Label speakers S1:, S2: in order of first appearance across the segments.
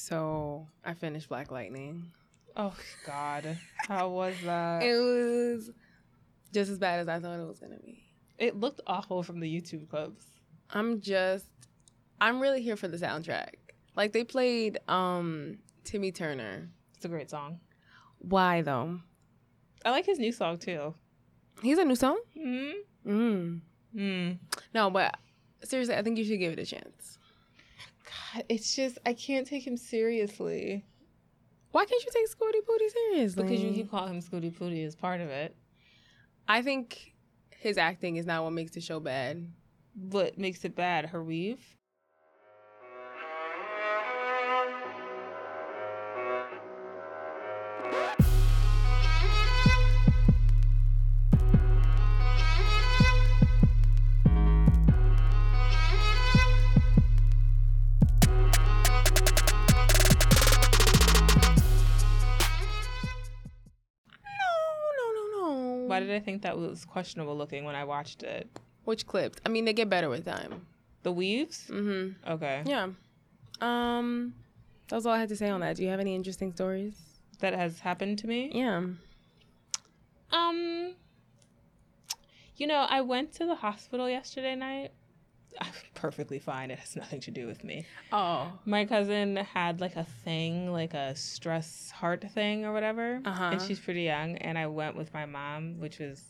S1: So I finished Black Lightning.
S2: Oh God, how was that?
S1: It was just as bad as I thought it was gonna be.
S2: It looked awful from the YouTube clips.
S1: I'm just I'm really here for the soundtrack. Like they played um Timmy Turner.
S2: It's a great song.
S1: Why though?
S2: I like his new song too.
S1: He's a new song?
S2: Mm.
S1: Mm.
S2: Mm.
S1: No, but seriously, I think you should give it a chance.
S2: God, it's just I can't take him seriously
S1: Why can't you take Scooty Pooty seriously?
S2: because you keep calling him Scooty Pooty as part of it.
S1: I think his acting is not what makes the show bad.
S2: What makes it bad? Her weave. Did I think that was questionable looking when I watched it?
S1: Which clips? I mean, they get better with time.
S2: The weaves.
S1: Mm-hmm.
S2: Okay.
S1: Yeah. Um, that's all I had to say on that. Do you have any interesting stories?
S2: That has happened to me.
S1: Yeah.
S2: Um, you know, I went to the hospital yesterday night. I'm perfectly fine. It has nothing to do with me.
S1: Oh.
S2: My cousin had like a thing, like a stress heart thing or whatever.
S1: Uh-huh.
S2: And she's pretty young. And I went with my mom, which was,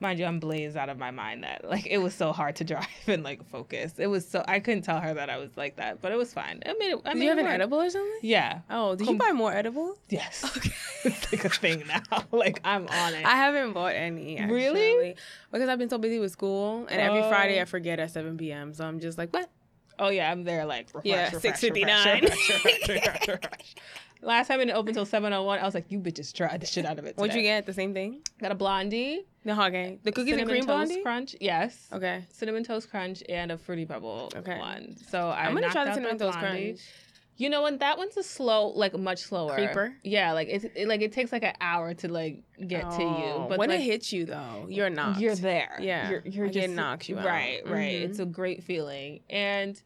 S2: mind you, I'm blazed out of my mind that like it was so hard to drive and like focus. It was so, I couldn't tell her that I was like that, but it was fine. I mean, I mean,
S1: you have an edible or something?
S2: Yeah.
S1: Oh, did
S2: Com-
S1: you buy more edible?
S2: Yes.
S1: Okay.
S2: it's like a thing now. like I'm on it.
S1: I haven't bought any. Actually,
S2: Really?
S1: Because I've been so busy with school, and every Friday
S2: Oh.
S1: I forget at 7 p.m. So I'm just like, what?
S2: Oh yeah, I'm there like refresh,
S1: Yeah, 6:59.
S2: refresh, refresh, refresh, refresh. Last time it didn't open until 7:01. I was like, you bitches tried the shit out of it.
S1: What'd you get? The same thing?
S2: Got a blondie,
S1: The okay. The cookies and cream
S2: toast
S1: blondie.
S2: crunch. Yes.
S1: Okay.
S2: Cinnamon toast crunch and a fruity pebble
S1: Okay.
S2: one. So I
S1: I'm gonna try the cinnamon toast
S2: blondie.
S1: crunch.
S2: You know what? That one's a slow, like much slower.
S1: Creeper?
S2: Yeah, like it's it, like it takes like an hour to like get to you.
S1: Oh,
S2: But
S1: when
S2: like,
S1: it hits you though, you're knocked.
S2: You're there.
S1: Yeah,
S2: You're, you're just
S1: knocks you out.
S2: Right, right.
S1: Mhm.
S2: It's a great feeling. And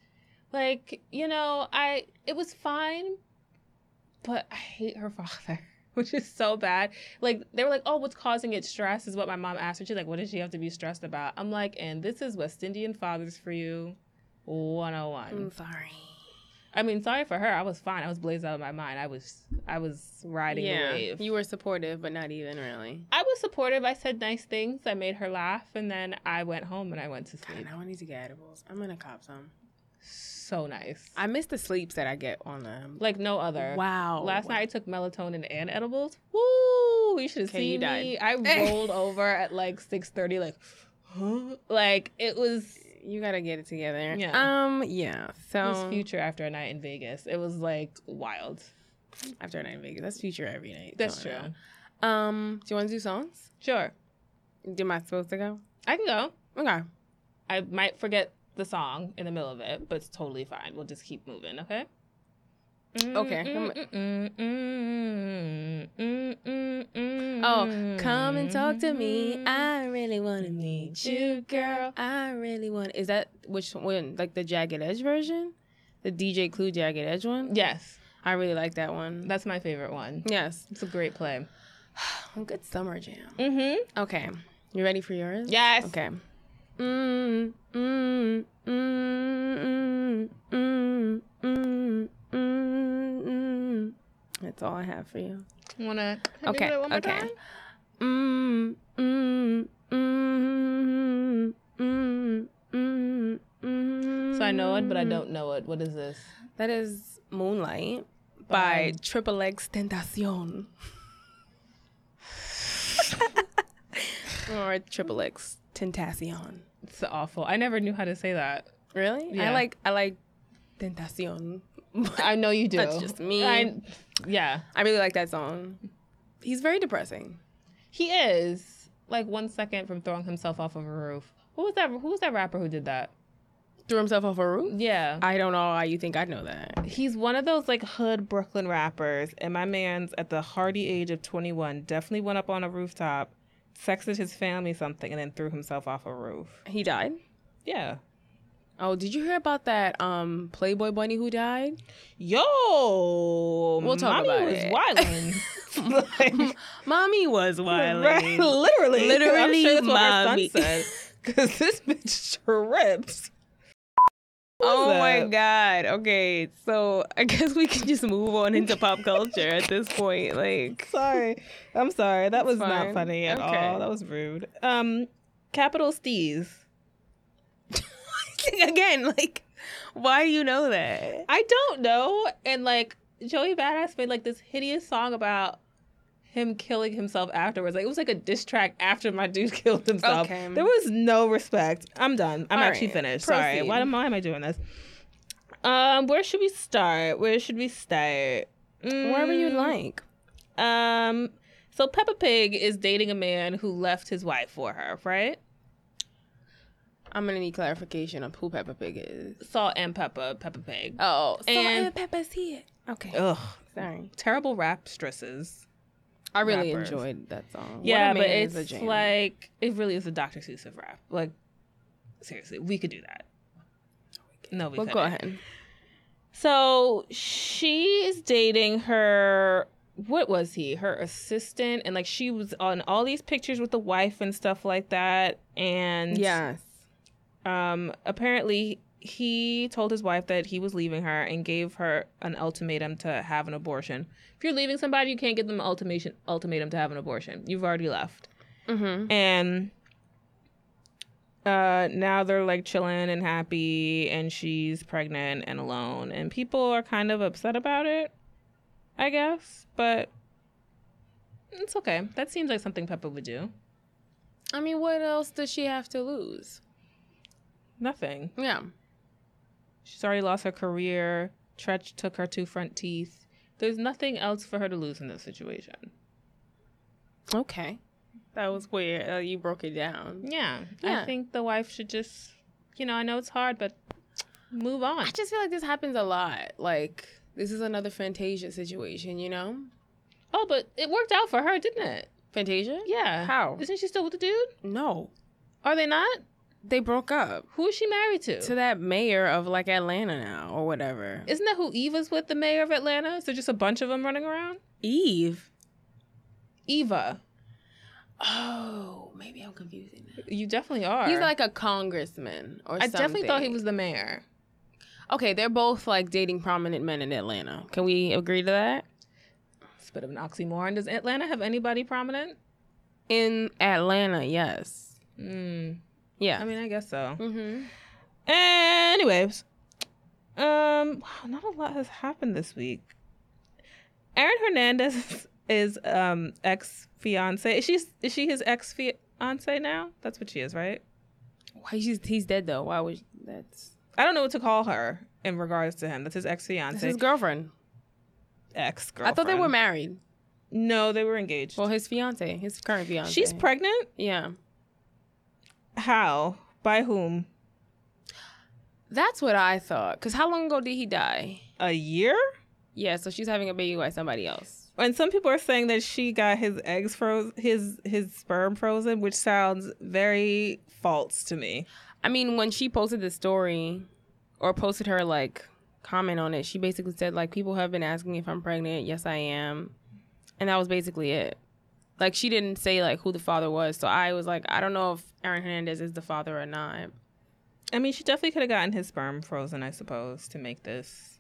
S2: like, you know, I it was fine, but I hate her father. Which is so bad. Like they were like, "Oh, what's causing it? Stress is what my mom asked her." She's like, "What does she have to be stressed about?" I'm like, "And this is West Indian fathers for you, 101."
S1: I'm sorry.
S2: I mean, sorry for her. I was fine. I was blazed out of my mind. I was, I was riding the
S1: Yeah,
S2: wave.
S1: you were supportive, but not even really.
S2: I was supportive. I said nice things. I made her laugh, and then I went home and I went to
S1: God,
S2: sleep.
S1: now I need to get edibles. I'm gonna cop some.
S2: So nice.
S1: I miss the sleeps that I get on them.
S2: like no other.
S1: Wow.
S2: Last night I took melatonin and edibles. Woo! You should have
S1: Okay, you
S2: seen me. I rolled over at like six thirty, like, huh? like it was.
S1: You gotta get it together.
S2: Yeah.
S1: Um. Yeah.
S2: It
S1: So
S2: was future after a night in Vegas. It was like wild.
S1: after a night in Vegas, that's future every night.
S2: That's true.
S1: know. Um. Do you want to do songs?
S2: Sure,
S1: Am I supposed to go?
S2: I can go.
S1: Okay.
S2: I might forget the song in the middle of it, but it's totally fine. We'll just keep moving, okay?
S1: Okay.
S2: Mm, mm, mm, oh,
S1: Oh, come and talk to me. I really wanna meet you, girl. I really want. Is that which one? Like the Jagged Edge version, the DJ Clue Jagged Edge one.
S2: Yes,
S1: I really like that one.
S2: that's my favorite one.
S1: Yes.
S2: It's a great play.
S1: A good summer jam.
S2: Mm-hmm.
S1: Okay. You ready for yours?
S2: Yes.
S1: Okay. Mm, mm, mm, mm, mm, mm, mm, mm. That's all I have for you.
S2: Wanna
S1: Okay, okay. Mm, mm, mm, mm, mm, mm.
S2: So I know it, but I don't know it. What is this?
S1: That is Moonlight By- Triple X Tentacion. or Triple X Tentacion.
S2: It's awful. I never knew how to say that.
S1: Really?
S2: Yeah.
S1: I like I like Tentacion.
S2: I know you do.
S1: That's just me.
S2: I, yeah,
S1: I really like that song. He's very depressing.
S2: he is like one second from throwing himself off of a roof. Who was that? Who was that rapper who did that?
S1: Threw himself off a roof?
S2: Yeah.
S1: I don't know why you think I'd know that.
S2: He's one of those like hood Brooklyn rappers, and my man's at the hardy age of 21 definitely went up on a rooftop, texted his family something, and then threw himself off a roof.
S1: He died?
S2: Yeah.
S1: Oh, did you hear about that um Playboy bunny who died?
S3: Yo,
S1: We'll talk
S3: mommy
S1: about
S3: was
S1: it.
S3: wilding. like,
S1: Mommy was wild.
S3: right, literally,
S1: Literally,
S3: I'm sure that's what her
S1: mommy.
S3: Because this bitch trips.
S1: Oh my god. Okay, so I guess we can just move on into pop culture at this point. Like,
S3: Sorry, I'm sorry. That was not funny at
S1: Okay.
S3: all. That was rude. Um, capital Steez.
S1: again, like, why do you know that?
S2: I don't know. And like Joey Badass made like this hideous song about him killing himself afterwards. Like it was like a diss track after my dude killed himself.
S1: Okay.
S3: There was no respect. I'm done. I'm
S1: All
S3: actually
S1: right,
S3: finished. Sorry.
S1: proceed.
S3: Why am, why am I doing this? Um, where should we start? Where should we start?
S1: Wherever you
S3: Mm,
S1: like.
S3: Um,
S2: So Peppa Pig is dating a man who left his wife for her, right?
S1: I'm gonna need clarification of who Pepa Pig is.
S2: Salt and Peppa, Peppa Pig.
S1: Oh, Salt
S2: and-
S1: and Pepa's here. Okay,
S3: ugh,
S1: sorry.
S2: Terrible rapstresses.
S1: I really
S2: Rappers.
S1: enjoyed that song.
S2: Yeah, but it's like it really is a Dr. Seuss of rap. Like seriously, we could do that. No, we
S1: Well,
S2: couldn't.
S1: go ahead.
S2: So she is dating her. What was he? Her assistant, and like she was on all these pictures with the wife and stuff like that. And
S1: Yes.
S2: um, apparently he told his wife that he was leaving her and gave her an ultimatum to have an abortion. If you're leaving somebody, you can't give them an ultimatum ultimatum to have an abortion. You've already left.
S1: Mm-hmm.
S2: And uh now they're like chilling and happy and she's pregnant and alone and people are kind of upset about it i guess but it's okay that seems like something Pepa would do
S1: I mean, what else does she have to lose?
S2: nothing
S1: Yeah.
S2: She's already lost her career Treach took her two front teeth there's nothing else for her to lose in this situation
S1: Okay. That was weird. Uh, you broke it down.
S2: yeah,
S1: Yeah.
S2: i think the wife should just you know i know it's hard but move on
S1: I just feel like this happens a lot. Like this is another Fantasia situation, you know?
S2: oh but it worked out for her didn't it
S1: Fantasia?
S2: Yeah.
S1: How?
S2: Isn't she still with the dude?
S1: No.
S2: Are they not?
S1: They broke up.
S2: Who is she married to?
S1: To that mayor of like Atlanta now or whatever.
S2: Isn't that who Eve Eva's with, the mayor of Atlanta? Is there just a bunch of them running around?
S1: Eve.
S2: Eva.
S1: Oh, maybe I'm confusing that.
S2: You definitely are.
S1: He's like a congressman or
S2: I definitely thought he was the mayor.
S1: Okay, they're both like dating prominent men in Atlanta. Can we agree to that?
S2: It's a bit of an oxymoron. Does Atlanta have anybody prominent?
S1: In Atlanta, yes.
S2: Mm,
S1: Yeah.
S2: I mean, I guess so.
S1: mm-hmm.
S2: Anyways, um, wow, not a lot has happened this week. Aaron Hernandez is um ex fiance. Is she is she his ex fiance now? That's what she is, right?
S1: Why he's he's dead though? Why would that's
S2: I don't know what to call her in regards to him. That's his ex fiance.
S1: his girlfriend.
S2: ex girlfriend.
S1: I thought they were married.
S2: No, they were engaged.
S1: Well, his fiance, his current fiance.
S2: She's pregnant.
S1: yeah.
S2: How? By whom?
S1: That's what I thought. Cause how long ago did he die?
S2: A year?
S1: Yeah, so she's having a baby by somebody else.
S2: And some people are saying that she got his eggs froze, his his sperm frozen, which sounds very false to me.
S1: I mean, when she posted the story or posted her like comment on it, she basically said like people have been asking me if I'm pregnant. Yes, I am. And that was basically it. Like she didn't say like who the father was. So I was like, I don't know if Aaron Hernandez is the father or not.
S2: I mean, she definitely could have gotten his sperm frozen, I suppose, to make this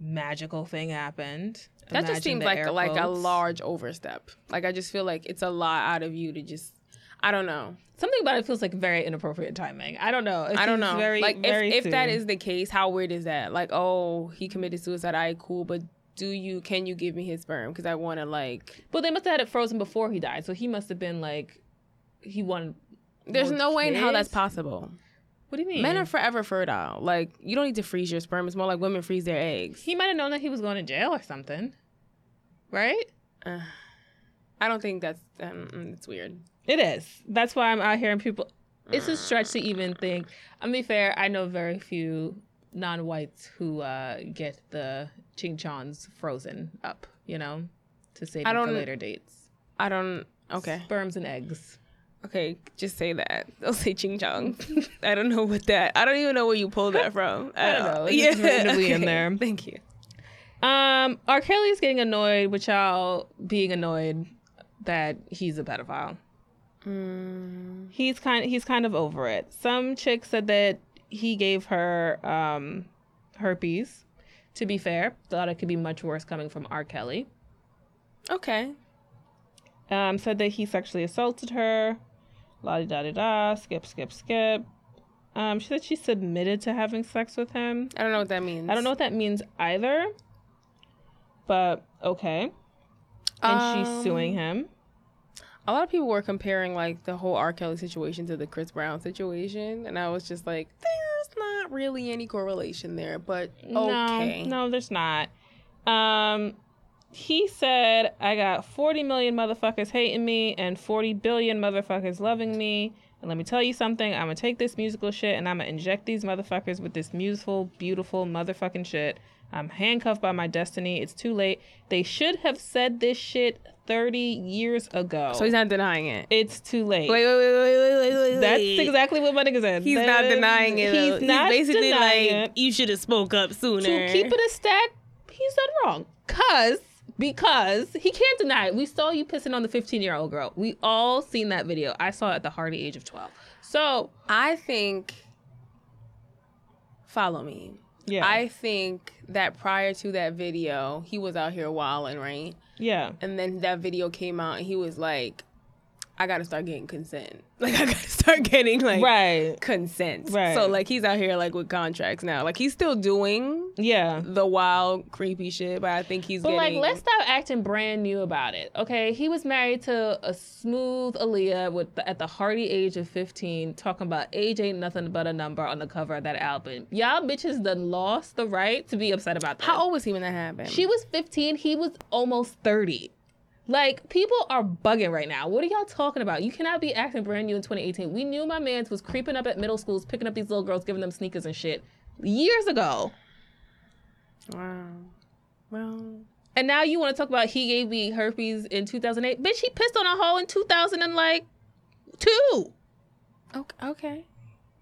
S2: magical thing happen.
S1: That
S2: Imagine
S1: just seems like
S2: air
S1: like a large overstep. Like I just feel like it's a lot out of you to just I don't know.
S2: Something about it feels like very inappropriate timing. I don't know. It
S1: I don't know.
S2: Very,
S1: like
S2: very
S1: if, if that is the case, how weird is that? Like, oh, he committed suicide. I cool, but do you can you give me his sperm because I want to like.
S2: But they must have had it frozen before he died, so he must have been like, he wanted.
S1: There's no way in hell that's possible.
S2: What do you mean?
S1: Men are forever fertile. Like you don't need to freeze your sperm. It's more like women freeze their eggs.
S2: He might have known that he was going to jail or something, right?
S1: Uh, I don't think that's um, mm, it's weird.
S2: It is. That's why I'm out here and people. It's a stretch to even think. I mean, be fair. I know very few non-whites who uh, get the ching chons frozen up. You know, to save
S1: I
S2: it for later dates.
S1: I don't. Okay.
S2: Sperms and eggs.
S1: Okay, just say that. They'll say ching chong. I don't know what that. I don't even know where you pulled that from.
S2: I don't know. It's
S1: Yeah,
S2: just randomly in there.
S1: Thank you.
S2: Um, R. Kelly's getting annoyed with y'all being annoyed that he's a pedophile.
S1: Mm,
S2: He's kind he's kind of over it. Some chick said that he gave her um herpes. To be fair, thought it could be much worse coming from R. Kelly.
S1: okay.
S2: Um, said that he sexually assaulted her. La da da da. Skip, skip, skip. Um, she said she submitted to having sex with him.
S1: I don't know what that means.
S2: I don't know what that means either. But okay. And she's
S1: Um,
S2: suing him.
S1: A lot of people were comparing like the whole R. Kelly situation to the Chris Brown situation, and I was just like, not really any correlation there, but okay.
S2: No, no, there's not. Um, he said, I got 40 million motherfuckers hating me and 40 billion motherfuckers loving me. And let me tell you something, I'm gonna take this musical shit and I'm gonna inject these motherfuckers with this musical, beautiful motherfucking shit. I'm handcuffed by my destiny. It's too late. They should have said this shit 30 years ago.
S1: So he's not denying it.
S2: it's too late.
S1: Wait, wait, wait, wait, wait, wait, wait.
S2: That's exactly what my nigga said.
S1: He's not
S2: That-
S1: denying it.
S2: He's
S1: though.
S2: not
S1: basically
S2: denying
S1: like,
S2: it.
S1: you should have spoke up sooner.
S2: to keep it a stack, he's done wrong. Cause because he can't deny it. We saw you pissing on the 15 year old girl. We all seen that video. I saw it at the hardy age of 12. So
S1: I think. Follow me.
S2: yeah,
S1: I think that prior to that video, he was out here wilding, right?
S2: yeah,
S1: And then that video came out, and he was like, "I got to start getting consent. Like I got to start getting like
S2: right,
S1: consent.
S2: Right.
S1: So like he's out here like with contracts now. Like he's still doing
S2: yeah.
S1: the wild, creepy shit, but I think he's
S2: But like, let's stop acting brand new about it, okay? He was married to a smooth Aaliyah with the, at the hardy age of 15, talking about age ain't nothing but a number on the cover of that album. Y'all bitches done lost the right to be upset about that.
S1: How old was he when that happened?
S2: She was 15. He was almost 30. Like, people are bugging right now. What are y'all talking about? You cannot be acting brand new in 2018. We knew my man's was creeping up at middle schools, picking up these little girls, giving them sneakers and shit years ago.
S1: wow. Well,
S2: And now you want to talk about he gave me herpes in 2008? Bitch, he pissed on a hole in 2000 and like two.
S1: okay, okay,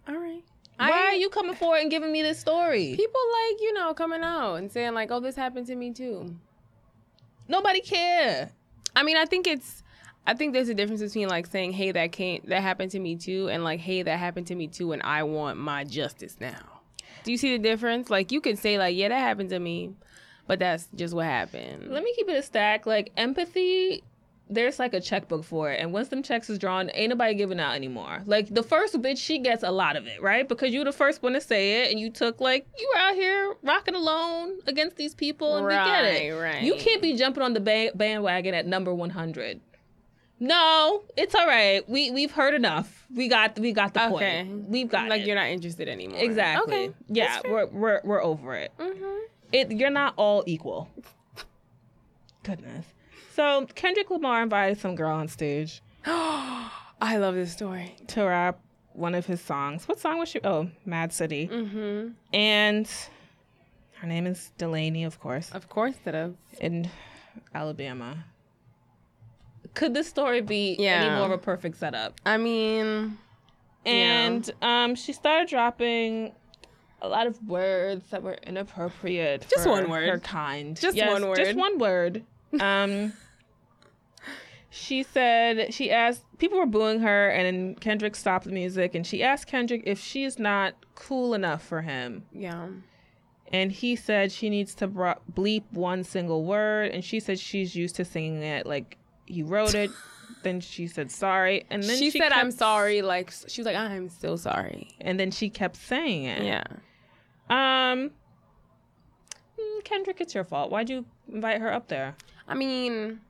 S1: all right.
S2: Why
S1: I-
S2: are you coming forward and giving me this story?
S1: People like you know coming out and saying like, "Oh, this happened to me too."
S2: Nobody care.
S1: I mean, I think it's. I think there's a difference between like saying, "Hey, that can't that happened to me too," and like, "Hey, that happened to me too," and I want my justice now. Do you see the difference? Like, you could say like, "Yeah, that happened to me," but that's just what happened.
S2: Let me keep it a stack. Like empathy, there's like a checkbook for it, and once them checks is drawn, ain't nobody giving out anymore. Like the first bitch, she gets a lot of it, right? Because you the first one to say it, and you took like you were out here rocking alone against these people, and we get it.
S1: Right, right.
S2: You can't be jumping on the ba- bandwagon at number one hundred. No, it's all right. We we've heard enough. We got we got the
S1: Okay.
S2: point. We've got
S1: like
S2: it.
S1: you're not interested anymore.
S2: exactly.
S1: Okay.
S2: Yeah, we're we're we're over it
S1: Mm-hmm.
S2: it you're not all equal. Goodness. So Kendrick Lamar invited some girl on stage
S1: I love this story.
S2: to rap one of his songs. What song was she? Oh, Mad City.
S1: Mm-hmm.
S2: And her name is Delaney, of course,
S1: Of course, that is.
S2: in Alabama. Could this story be any
S1: Yeah.
S2: more of a perfect setup?
S1: I mean,
S2: And um, she started dropping a lot of words that were inappropriate.
S1: Just
S2: for
S1: one word.
S2: Her kind.
S1: Just
S2: Yes,
S1: one word.
S2: Just one word. Um, she said she asked people were booing her, and then Kendrick stopped the music, and she asked Kendrick if she's not cool enough for him,
S1: yeah.
S2: and he said she needs to bleep one single word, and she said she's used to singing it like he wrote it. then she said sorry, and then
S1: she,
S2: she,
S1: said, "I'm sorry." Like she was like, "I'm so sorry."
S2: and then she kept saying it.
S1: Yeah.
S2: Um, mm, Kendrick, it's your fault. Why'd you invite her up there?
S1: I mean,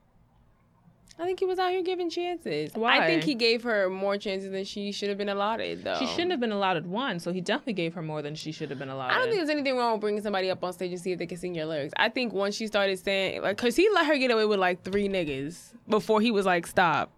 S1: I think he was out here giving chances.
S2: Why?
S1: I think he gave her more chances than she should have been allotted, though.
S2: She shouldn't have been allotted one, so he definitely gave her more than she should have been allotted.
S1: I don't think there's anything wrong with bringing somebody up on stage and see if they can sing your lyrics. I think once she started saying, like, cause he let her get away with like three niggas before he was like, stop.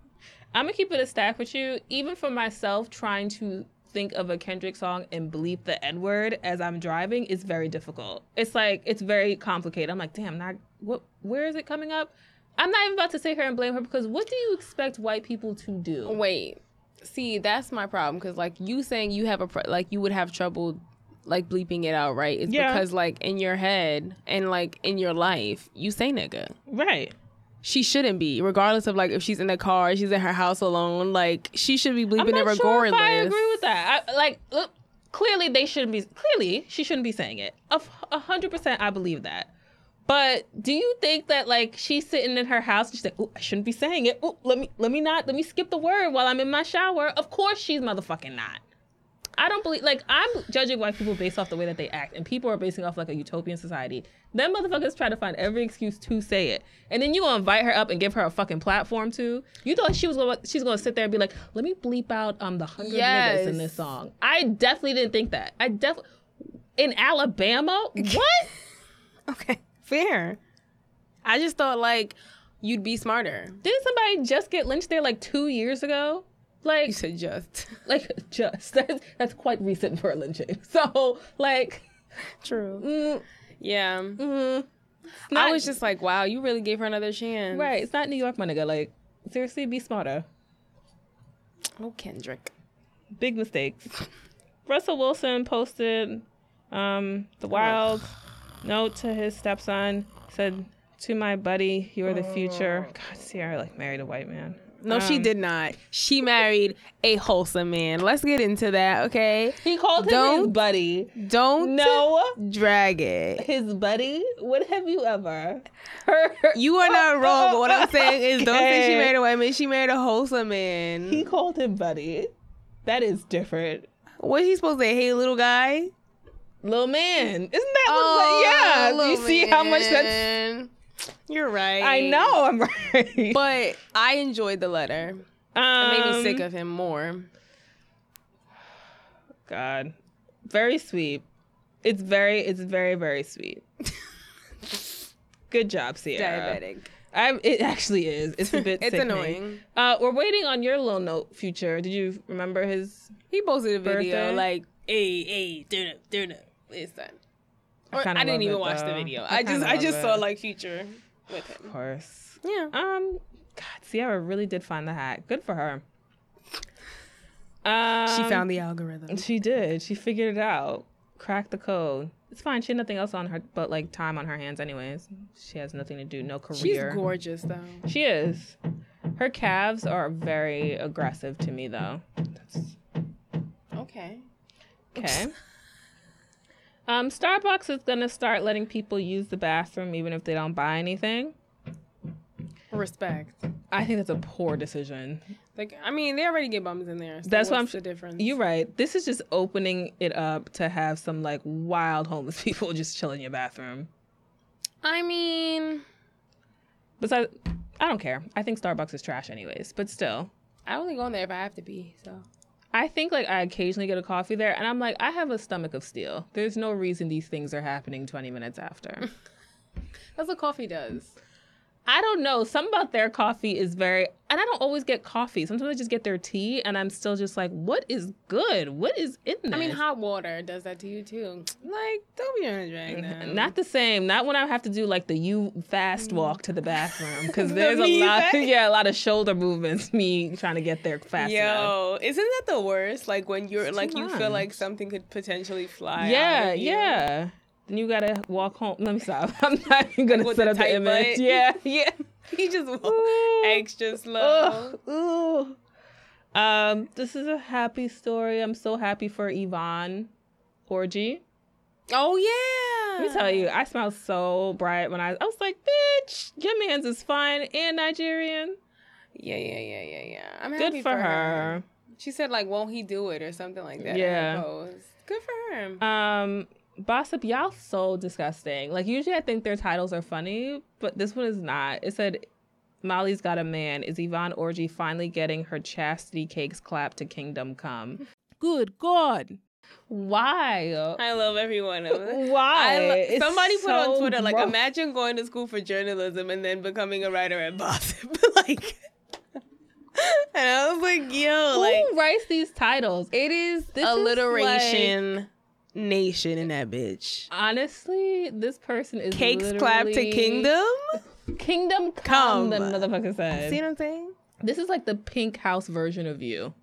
S2: I'm gonna keep it a stack with you. Even for myself, trying to think of a Kendrick song and bleep the N word as I'm driving is very difficult. It's like it's very complicated. I'm like, damn, not what? Where is it coming up? I'm not even about to sit here and blame her because what do you expect white people to do?
S1: Wait, See, that's my problem because like you saying you have a pro- like you would have trouble like bleeping it out, right? It's
S2: Yeah.
S1: because like in your head and like in your life, you say nigga.
S2: Right.
S1: She shouldn't be, regardless of like if she's in the car, she's in her house alone. Like she should be bleeping it
S2: not sure
S1: regardless.
S2: if I agree with that. I, like, look, clearly they shouldn't be. Clearly, she shouldn't be saying it. A hundred percent, I believe that. But do you think that like she's sitting in her house and she's like, "Ooh, I shouldn't be saying it. Ooh, let me let me not let me skip the word while I'm in my shower." Of course, she's motherfucking not. I don't believe like I'm judging white people based off the way that they act, and people are basing off like a utopian society. Them motherfuckers try to find every excuse to say it, and then you gonna invite her up and give her a fucking platform too. You thought she was gonna she's gonna sit there and be like, "Let me bleep out um the hundred
S1: Yes.
S2: niggas in this song." I definitely didn't think that. I definitely in Alabama. What?
S1: Okay, fair. I just thought like you'd be smarter.
S2: Didn't somebody just get lynched there like two years ago? Like
S1: You said just
S2: like just that's that's quite recent for a lynching. So like.
S1: true.
S2: Mm,
S1: Yeah,
S2: mm,
S1: I
S2: not-
S1: was just like, wow, you really gave her another chance.
S2: Right. It's not New York, my nigga. Like, seriously, be smarter.
S1: Oh, Kendrick.
S2: Big mistakes. Russell Wilson posted um, the wild note to his stepson. Said, "To my buddy, you are the future." God, Ciara like married a white man.
S1: No, she
S2: Um,
S1: did not. She married a wholesome man. Let's get into that, okay?
S2: He called him his
S1: Don't-
S2: buddy.
S1: Don't
S2: No,
S1: drag it.
S2: his buddy. What have you ever heard?
S1: You are not wrong, but what I'm saying is don't say she married a white man. She married a wholesome man.
S2: He called him buddy. That is different.
S1: What's he supposed to say? Hey, little guy?
S2: Little man. Isn't that what? Yeah. You see how much that's.
S1: You're right.
S2: I know I'm right.
S1: But I enjoyed the letter.
S2: um,
S1: It made me sick of him more.
S2: God, very sweet. It's very, it's very, very sweet. Good job, Ciara.
S1: Diabetic.
S2: I'm. It actually is. It's a bit.
S1: It's
S2: sickening.
S1: annoying.
S2: Uh, we're waiting on your little note, future. Did you remember his?
S1: He posted a video
S2: Birthday?
S1: like, hey, hey, turn up, turn up. Listen. Or, I,
S2: kinda
S1: didn't even
S2: it,
S1: watch the video.
S2: I
S1: I, just I just
S2: love
S1: saw like Future with him.
S2: Of course.
S1: Yeah.
S2: Um. God, Ciara really did find the hat. Good for her. Um,
S1: She found the algorithm.
S2: She did. She figured it out. Cracked the code. It's fine. She had nothing else on her but like time on her hands, anyways. She has nothing to do. No career.
S1: She's gorgeous though.
S2: She is. Her calves are very aggressive to me, though. That's
S1: Okay.
S2: okay. Um, Starbucks is gonna start letting people use the bathroom even if they don't buy anything.
S1: Respect.
S2: I think that's a poor decision.
S1: Like I mean, they already get bums in there. So
S2: That's what I'm-
S1: the difference.
S2: You're right. This is just opening it up to have some like wild homeless people just chill in your bathroom.
S1: I mean,
S2: Besides, I don't care. I think Starbucks is trash, anyways. But still,
S1: I only go in there if I have to be. So
S2: I think like I occasionally get a coffee there, and I'm like, I have a stomach of steel. There's no reason these things are happening 20 minutes after.
S1: that's what coffee does.
S2: I don't know. Some about their coffee is very, and I don't always get coffee. Sometimes I just get their tea, and I'm still just like, what is good? What is in this?
S1: I mean, hot water does that to you too. Like, don't be on a drag them.
S2: Not the same. Not when I have to do like the you fast mm. walk to the bathroom because
S1: The
S2: there's a lot.
S1: fast-
S2: Yeah, a lot of shoulder movements. Me trying to get there fast enough.
S1: Yo, isn't that the worst? Like when you're
S2: It's
S1: like you feel like something could potentially fly. out
S2: Yeah,
S1: of you.
S2: yeah. Then you gotta walk home. Let me stop. I'm not even gonna
S1: With
S2: set up the image.
S1: butt?
S2: Yeah, yeah.
S1: He just
S2: Ooh.
S1: extra slow.
S2: Ugh, ooh. Um, this is a happy story. I'm so happy for Yvonne Orji.
S1: Oh yeah.
S2: Let me tell you, I smelled so bright when I I was like, bitch, your man's is fine and Nigerian.
S1: Yeah, yeah, yeah, yeah, yeah. I'm
S2: Good
S1: happy
S2: for her.
S1: She said like, "Won't he do it?" or something like that.
S2: Yeah.
S1: Yeah. Good for him.
S2: Um, Bossip, y'all so disgusting. Like usually I think their titles are funny, but this one is not. It said Molly's got a man. Is Yvonne Orji finally getting her chastity cakes clapped to kingdom come? Good God. Why?
S1: I love every one of it.
S2: Why?
S1: Lo- somebody put on
S2: so
S1: Twitter like,
S2: gross.
S1: imagine going to school for journalism and then becoming a writer at Bossip. like, and I was like, yo,
S2: Who
S1: like
S2: writes these titles?
S1: it is
S2: This is
S1: alliteration nation in that bitch.
S2: Honestly, this person is
S1: Cakes clap to kingdom.
S2: Kingdom come,
S1: Come.
S2: the motherfucker said.
S1: See what I'm saying?
S2: This is like the pink house version of you.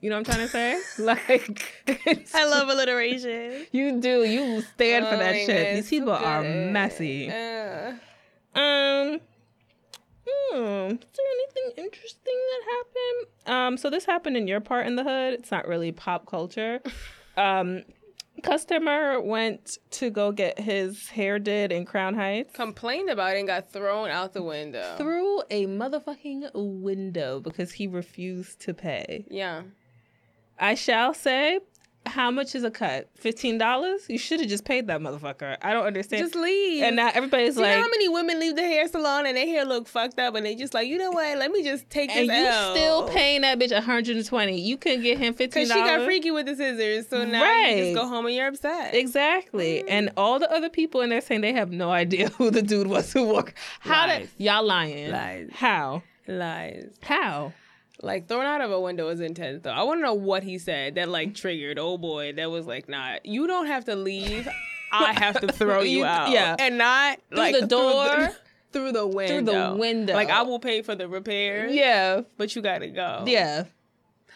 S2: You know what I'm trying to say? like,
S1: I love alliteration.
S2: you do. You stand for
S1: Oh
S2: that shit.
S1: God,
S2: These people
S1: so
S2: are messy.
S1: Uh,
S2: Um, hmm, is there anything interesting that happened? Um, so this happened in your part in the hood. It's not really pop culture. Um, customer went to go get his hair did in Crown Heights.
S1: complained about it and got thrown out the window.
S2: through a motherfucking window because he refused to pay.
S1: yeah.
S2: I shall say, how much is a cut? Fifteen dollars? You should have just paid that motherfucker. I don't understand.
S1: Just leave.
S2: and now everybody's
S1: you know
S2: like,
S1: how many women leave the hair salon and their hair look fucked up and they just like, you know what? Let me just take this
S2: and you
S1: L.
S2: still paying that bitch 120. You can get him fifteen
S1: Because she got freaky with the scissors, so now you
S2: Right.
S1: just go home and you're upset.
S2: Exactly. Mm. And all the other people in there saying they have no idea who the dude was who walked. How did y'all lying?
S1: Lies.
S2: How?
S1: Lies.
S2: How?
S1: Like thrown out of a window is intense though. I want to know what he said that like triggered. Oh boy, that was like not. You don't have to leave. I have to throw you,
S2: You-
S1: out.
S2: yeah.
S1: and not
S2: Through
S1: like
S2: the door?
S1: through the window, Through the
S2: window.
S1: Like I will pay for the repairs.
S2: Yeah.
S1: but you gotta go.
S2: Yeah.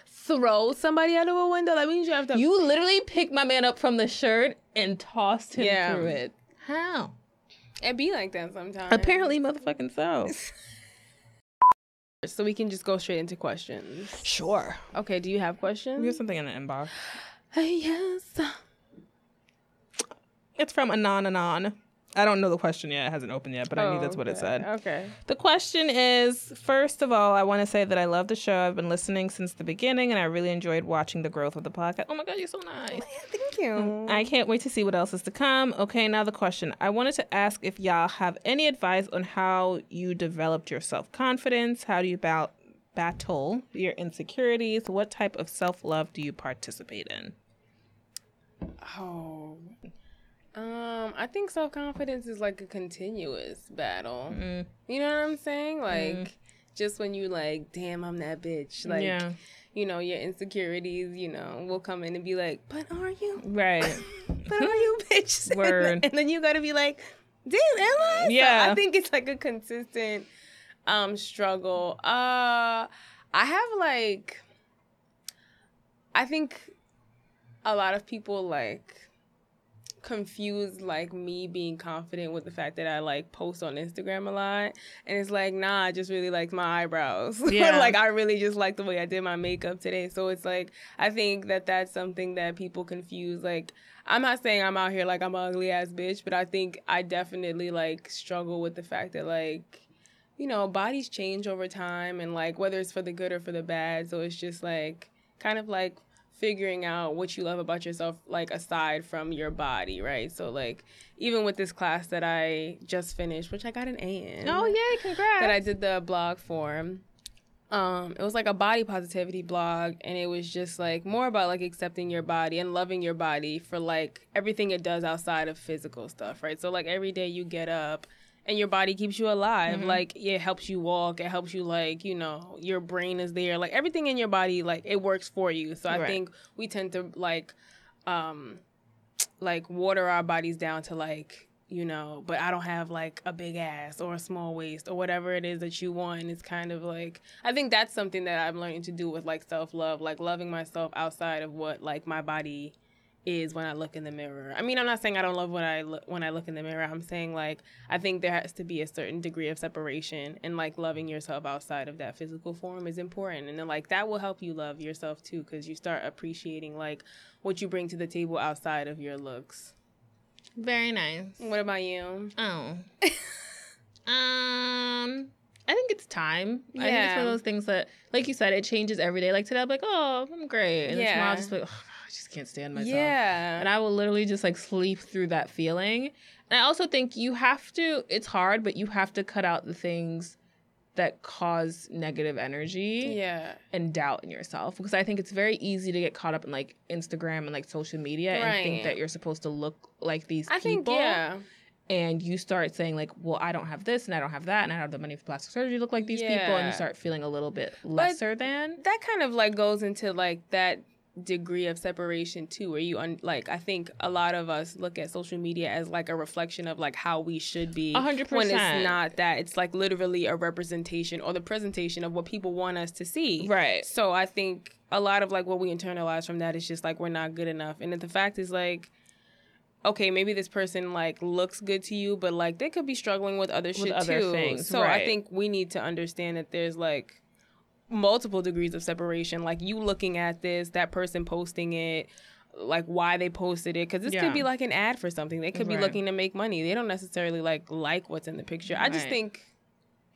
S1: throw somebody out of a window. That means you have to.
S2: You literally picked my man up from the shirt and tossed him
S1: Yeah.
S2: through it. How?
S1: it be like that sometimes.
S2: Apparently, motherfucking so.
S1: so we can just go straight into questions.
S2: Sure.
S1: Okay, do you have questions?
S2: We have something in the inbox.
S1: yes.
S2: It's from Anon Anon. I don't know the question yet. It hasn't opened yet, but I knew that's what it
S1: oh,
S2: said.
S1: Okay.
S2: The question is first of all, I want to say that I love the show. I've been listening since the beginning and I really enjoyed watching the growth of the podcast. Oh my God, you're so nice.
S1: Oh, thank you.
S2: Mm, I can't wait to see what else is to come. Okay, now the question. I wanted to ask if y'all have any advice on how you developed your self confidence. How do you about battle your insecurities? What type of self love do you participate in?
S1: Oh. Um, I think self confidence is like a continuous battle.
S2: Mm.
S1: You know what I'm saying? Like, just when you like, damn, I'm that bitch. Like,
S2: yeah,
S1: you know, your insecurities, you know, will come in and be like, but are you?
S2: right.
S1: But are you, bitch? And then-
S2: Word.
S1: And then you gotta be like, damn, am I? So
S2: Yeah.
S1: I think it's like a consistent um struggle. Uh I have like I think a lot of people like confuse like me being confident with the fact that I like post on Instagram a lot. And it's like, nah, I just really like my eyebrows.
S2: Yeah.
S1: like I really just like the way I did my makeup today. So it's like I think that that's something that people confuse like I'm not saying I'm out here like I'm an ugly ass bitch, but I think I definitely like struggle with the fact that like you know, bodies change over time and like whether it's for the good or for the bad. So it's just like kind of like figuring out what you love about yourself like aside from your body, right? So like even with this class that I just finished, which I got an A in.
S2: Oh, yay, congrats.
S1: That I did the blog form Um, it was like a body positivity blog and it was just like more about like accepting your body and loving your body for like everything it does outside of physical stuff, right? So like every day you get up and your body keeps you alive. Like it helps you walk, it helps you like, you know, your brain is there. Like everything in your body like it works for you. So I
S2: Right.
S1: think we tend to like um like water our bodies down to like you know but i don't have like a big ass or a small waist or whatever it is that you want it's kind of like i think that's something that i'm learning to do with like self-love like loving myself outside of what like my body is when i look in the mirror i mean i'm not saying i don't love what i look when i look in the mirror i'm saying like i think there has to be a certain degree of separation and like loving yourself outside of that physical form is important and then like that will help you love yourself too because you start appreciating like what you bring to the table outside of your looks
S2: Very nice.
S1: what about you?
S2: Oh. um, I think it's time. I think it's one of those things that, like you said, it changes every day. Like today, I'm like, oh, I'm great, and then tomorrow,
S1: Yeah.
S2: I'll just be like, oh, just can't stand myself.
S1: Yeah.
S2: And I will literally just like sleep through that feeling. And I also think you have to. It's hard, but you have to cut out the things that cause negative energy
S1: yeah.
S2: and doubt in yourself because I think it's very easy to get caught up in like Instagram and like social media and think that you're supposed to look like these
S1: I
S2: people
S1: think yeah.
S2: and you start saying like, "Well, I don't have this, and I don't have that, and I don't have the money for plastic surgery to look like these people," and you start feeling a little bit lesser than.
S1: That kind of like goes into like that degree of separation too where you un- like i think a lot of us look at social media as like a reflection of like how we should be
S2: A hundred
S1: when it's not that it's like literally a representation or the presentation of what people want us to see.
S2: Right.
S1: so i think a lot of like what we internalize from that is just like we're not good enough. And the fact is like okay maybe this person like looks good to you but like they could be struggling with other shit
S2: other
S1: too.
S2: things,
S1: so i think we need to understand that there's like multiple degrees of separation. Like you looking at this that person posting it like why they posted it because this
S2: Yeah.
S1: could be like an ad for something. They could be looking to make money. They don't necessarily like like what's in the picture. I just think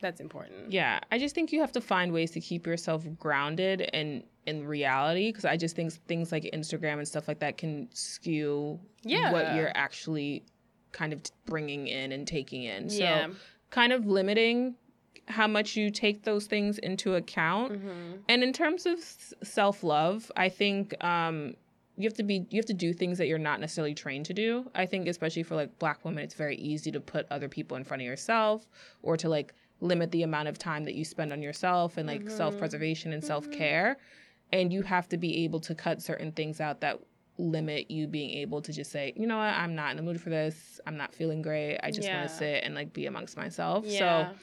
S1: that's important.
S2: Yeah, I just think you have to find ways to keep yourself grounded and in reality because I just think things like Instagram and stuff like that can skew
S1: Yeah.
S2: what you're actually kind of bringing in and taking in. So
S1: yeah.
S2: kind of limiting how much you take those things into account.
S1: mm-hmm.
S2: And in terms of self love, I think um, you have to be you have to do things that you're not necessarily trained to do. I think especially for like black women, it's very easy to put other people in front of yourself or to like limit the amount of time that you spend on yourself and like self preservation and self care. And you have to be able to cut certain things out that limit you being able to just say, you know what, I'm not in the mood for this. I'm not feeling great. I just
S1: Yeah.
S2: want to sit and like be amongst myself.
S1: yeah
S2: So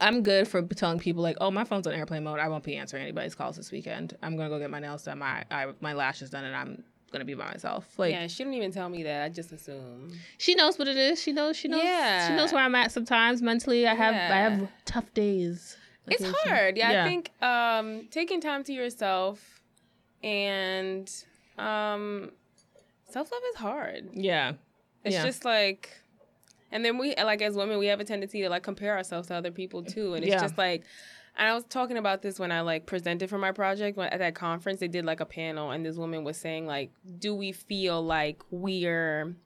S2: I'm good for telling people like, oh, my phone's on airplane mode. I won't be answering anybody's calls this weekend. I'm gonna go get my nails done, my I, my lashes done, and I'm gonna be by myself. Like
S1: yeah, she don't even tell me that. I just assume.
S2: she knows what it is. She knows. She knows.
S1: Yeah.
S2: She knows where I'm at. Sometimes mentally, I have I have tough days.
S1: It's hard. Yeah,
S2: Yeah.
S1: I think um, taking time to yourself and um, self love is hard.
S2: Yeah.
S1: It's
S2: Yeah.
S1: just like, and then we like as women, we have a tendency to like compare ourselves to other people too, and it's
S2: Yeah.
S1: just like. And I was talking about this when I like presented for my project when, at that conference. They did like a panel, and this woman was saying like, "Do we feel like we're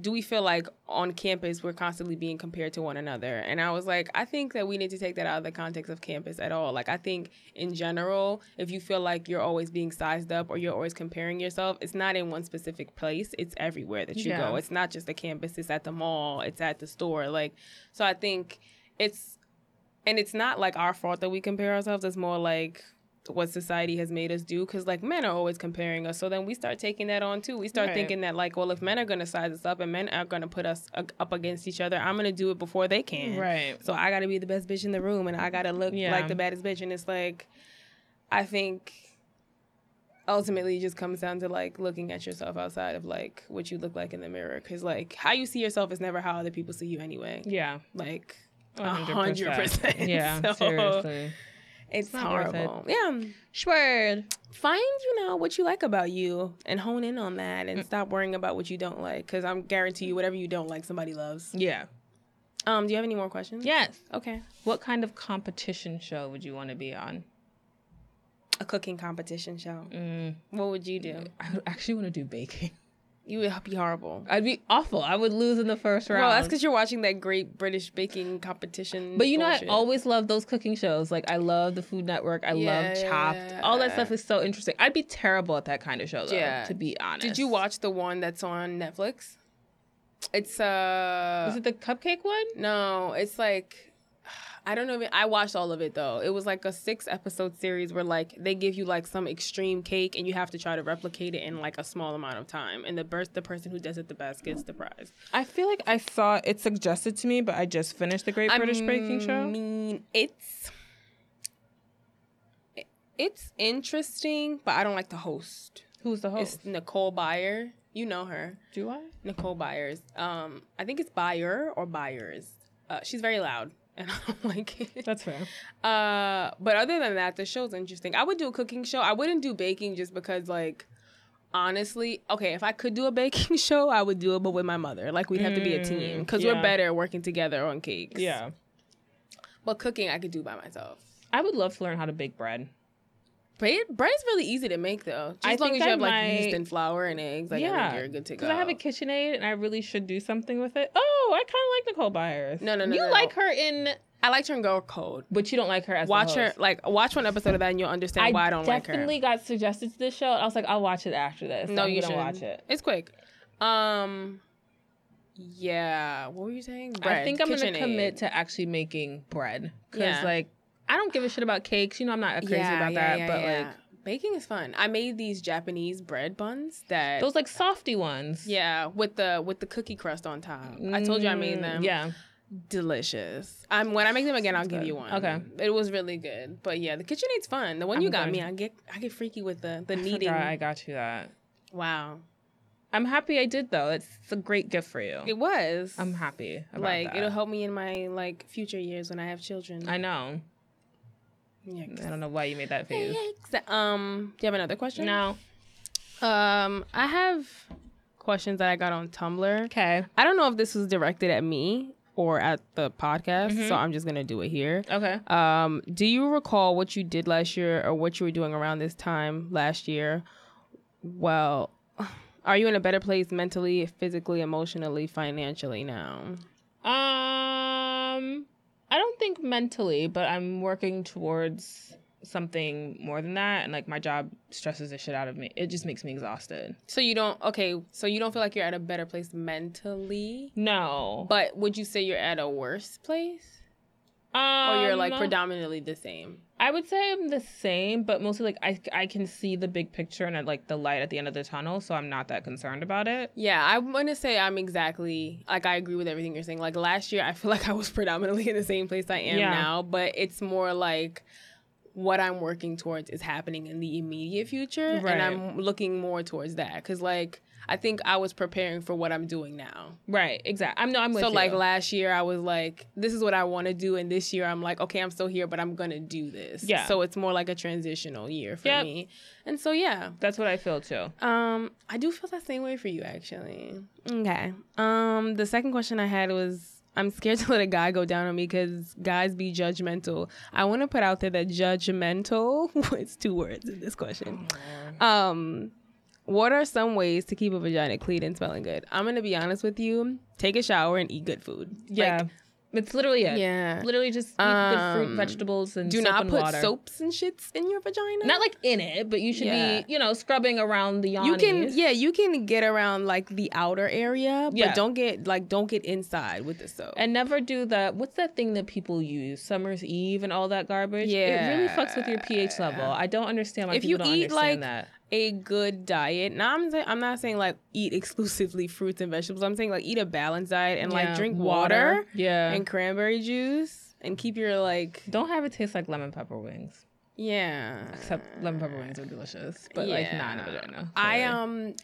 S1: do we feel like on campus we're constantly being compared to one another? And I was like, I think that we need to take that out of the context of campus at all. Like, I think in general, if you feel like you're always being sized up or you're always comparing yourself, it's not in one specific place, it's everywhere that you
S2: Yeah.
S1: go. It's not just the campus, it's at the mall, it's at the store. Like, so I think it's, and it's not like our fault that we compare ourselves, it's more like, what society has made us do because like men are always comparing us so then we start taking that on too we start
S2: Right.
S1: thinking that like well if men are going to size us up and men are going to put us uh, up against each other i'm going to do it before they can
S2: Right.
S1: so i got to be the best bitch in the room and i got to look
S2: Yeah.
S1: like the baddest bitch and it's like i think ultimately it just comes down to like looking at yourself outside of like what you look like in the mirror because like how you see yourself is never how other people see you anyway
S2: Yeah.
S1: like
S2: A
S1: a hundred percent
S2: Yeah.
S1: So,
S2: seriously.
S1: It's,
S2: not worth it.
S1: horrible yeah
S2: Schwerd.
S1: find you know what you like about you and hone in on that and stop worrying about what you don't like because i'm guarantee you whatever you don't like somebody loves
S2: Yeah.
S1: um do you have any more questions
S2: Yes.
S1: okay
S2: What kind of competition show would you want to be on?
S1: a cooking competition show
S2: Mm,
S1: what would you do
S2: I would actually want to do baking.
S1: You would be horrible
S2: I'd be awful. I would lose in the first round.
S1: well that's because you're watching that great british baking competition
S2: But you know. I always love those cooking shows. Like I love the Food Network. I
S1: Yeah,
S2: love Chopped. All that stuff is so interesting. I'd be terrible at that kind of show, though.
S1: Yeah.
S2: To be honest.
S1: did you watch the one that's on netflix it's uh
S2: Is it the cupcake one?
S1: No, it's like I don't know. If I watched all of it though. It was like a six episode series where like they give you like some extreme cake and you have to try to replicate it in like a small amount of time. And the burst, the person who does it the best gets the prize.
S2: I feel like I saw it suggested to me, but I just finished the Great British Baking Show.
S1: I mean, it's it's interesting, but I don't like the host.
S2: Who's the host?
S1: It's Nicole Byer. You know her.
S2: Do I?
S1: Nicole Byers. Um, I think it's Byer or Byers. Uh, she's very loud, and I don't like it.
S2: That's fair.
S1: Uh, but other than that, the show's interesting. I would do a cooking show. I wouldn't do baking just because, like, honestly, okay, if I could do a baking show, I would do it, but with my mother. Like, we'd have to be a team because
S2: yeah.
S1: we're better working together on cakes.
S2: Yeah.
S1: But cooking, I could do by myself.
S2: I would love to learn how to bake bread.
S1: Bread, bread's really easy to make though. Just
S2: I
S1: as long as you
S2: I
S1: have like yeast and flour and eggs, like I
S2: yeah,
S1: think you're good to go.
S2: Because I have a KitchenAid and I really should do something with it. Oh, I kind of like Nicole Byers.
S1: No, no, no,
S2: You
S1: no,
S2: like
S1: no.
S2: her in,
S1: I liked her in Girl Code.
S2: but you don't like her as
S1: Watch her, like, watch one episode of that and you'll understand why I don't like her.
S2: definitely got suggested to this show. And I was like, I'll watch it after this.
S1: No,
S2: I'm
S1: you
S2: gonna
S1: should
S2: watch it.
S1: It's quick. Um, yeah. What were you saying?
S2: I think I'm gonna
S1: KitchenAid.
S2: commit to actually making bread because
S1: Yeah.
S2: like I don't give a shit about cakes. You know, I'm not crazy
S1: Yeah,
S2: about
S1: yeah,
S2: that.
S1: yeah,
S2: but like
S1: Baking is fun. I made these Japanese bread buns that
S2: Those like softy ones.
S1: yeah, with the with the cookie crust on top. I told you I made
S2: Mm,
S1: them.
S2: Yeah.
S1: delicious. I'm when I make them again, I'll
S2: Sounds
S1: give you one.
S2: Okay.
S1: it was really good. But yeah, the KitchenAid's fun. The one
S2: I'm
S1: you got
S2: good.
S1: me, I get I get freaky with the the
S2: I
S1: kneading.
S2: I got you that.
S1: Wow,
S2: I'm happy I did though. It's, it's a great gift for you.
S1: it was.
S2: I'm happy. About
S1: like
S2: that.
S1: it'll help me in my like future years when I have children.
S2: I know.
S1: Yikes.
S2: I don't know why you made that face.
S1: Yikes. Um, do you have another question?
S2: No.
S1: Um, I have questions that I got on Tumblr.
S2: Okay.
S1: I don't know if this was directed at me or at the podcast,
S2: Mm-hmm.
S1: so I'm just gonna do it here.
S2: Okay.
S1: Um, do you recall what you did last year or what you were doing around this time last year? Well, are you in a better place mentally, physically, emotionally, financially now?
S2: Um, I don't think mentally, but I'm working towards something more than that. And like my job stresses the shit out of me. It just makes me exhausted.
S1: So you don't okay, so you don't feel like you're at a better place mentally,
S2: No.
S1: but would you say you're at a worse place?
S2: Um,
S1: Or you're like predominantly the same?
S2: I would say I'm the same, but mostly like I I can see the big picture and I like the light at the end of the tunnel, so I'm not that concerned about it.
S1: Yeah, I'm gonna say I'm exactly like I agree with everything you're saying. Like last year, I feel like I was predominantly in the same place I am
S2: Yeah.
S1: now, but it's more like what I'm working towards is happening in the immediate future,
S2: Right.
S1: and I'm looking more towards that because like I think I was preparing for what I'm doing now.
S2: Right. Exactly. I'm no. I'm with
S1: so
S2: you.
S1: like last year, I was like, this is what I want to do, and this year I'm like, okay, I'm still here, but I'm gonna do this.
S2: Yeah.
S1: So it's more like a transitional year for
S2: Yep.
S1: me, and so yeah,
S2: That's what I feel too.
S1: um, I do feel that same way for you actually. Okay. Um, the second question I had was I'm scared to let a guy go down on me because guys be judgmental. I want to put out there that judgmental it's two words in this question. Um, what are some ways to keep a vagina clean and smelling good? I'm gonna be honest with you. Take a shower and eat good food.
S2: Yeah.
S1: Like,
S2: it's literally it.
S1: yeah.
S2: Literally just eat good fruit,
S1: Um,
S2: vegetables, and
S1: Do
S2: soap
S1: not
S2: and
S1: put
S2: water.
S1: soaps and shits in your vagina.
S2: Not like in it, but you should
S1: Yeah.
S2: be, you know, scrubbing around the
S1: you can yeah you can get around like the outer area but
S2: Yeah.
S1: don't get like don't get inside with the soap
S2: And never do that. What's that thing that people use? Summer's Eve and all that garbage. Yeah, it really fucks with your pH level. I don't understand why
S1: If
S2: people
S1: you
S2: don't
S1: eat,
S2: understand
S1: like,
S2: that.
S1: A good diet now i'm, I'm not saying like eat exclusively fruits and vegetables i'm saying like eat a balanced diet and like drink water,
S2: Yeah.
S1: and cranberry juice and keep your like
S2: don't have it taste like lemon pepper wings.
S1: yeah
S2: Except lemon pepper wings are delicious, but like not in a
S1: Yeah.
S2: vagina.
S1: i um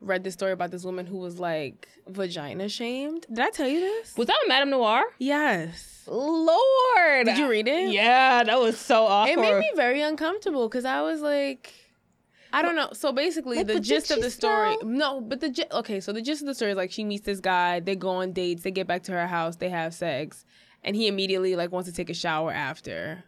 S1: read this story about this woman who was like vagina shamed did i tell you this
S2: Was that a MadameNoire?
S1: yes
S2: Lord.
S1: did you read it
S2: Yeah, that was so awkward.
S1: It made me very uncomfortable because I was like, I don't know. So basically,
S2: Like
S1: the, gist of the story. No, but the okay. So the gist of the story is like she meets this guy. They go on dates. They get back to her house. They have sex, and he immediately like wants to take a shower after,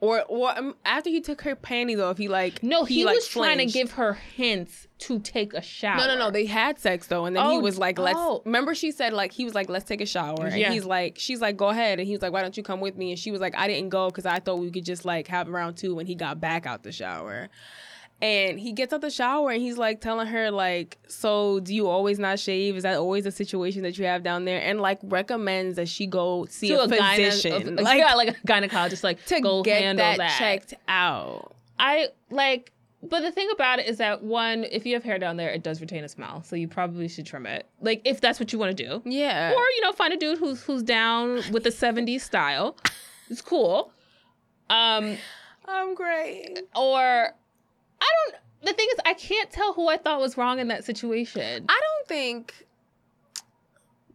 S1: or or um, after he took her panties off. He like
S2: No, he,
S1: like,
S2: was trying to give her hints to take a shower.
S1: No, no, no. They had sex though, and then he
S2: Oh,
S1: was like, "Let's."
S2: oh.
S1: Remember, she said like he was like, "Let's take a shower," and
S2: Yeah.
S1: he's like, "She's like, go ahead," and he was like, "Why don't you come with me?" And she was like, "I didn't go because I thought we could just like have round two when he got back out the shower." And he gets out the shower and he's like telling her like, "So do you always not shave? Is that always a situation that you have down there?" And like recommends that she go see
S2: to
S1: a,
S2: a, gyne-
S1: physician,
S2: a-
S1: like
S2: yeah, like a gynecologist, like
S1: to
S2: go
S1: get
S2: handle
S1: that,
S2: that,
S1: checked out.
S2: I like, but the thing about it is that one, if you have hair down there, it does retain a smell, so you probably should trim it. Like if that's what you want to do,
S1: Yeah.
S2: or you know, find a dude who's who's down with the '70s style. It's cool. Um,
S1: I'm great.
S2: or I don't. The thing is, I can't tell who I thought was wrong in that situation.
S1: I don't think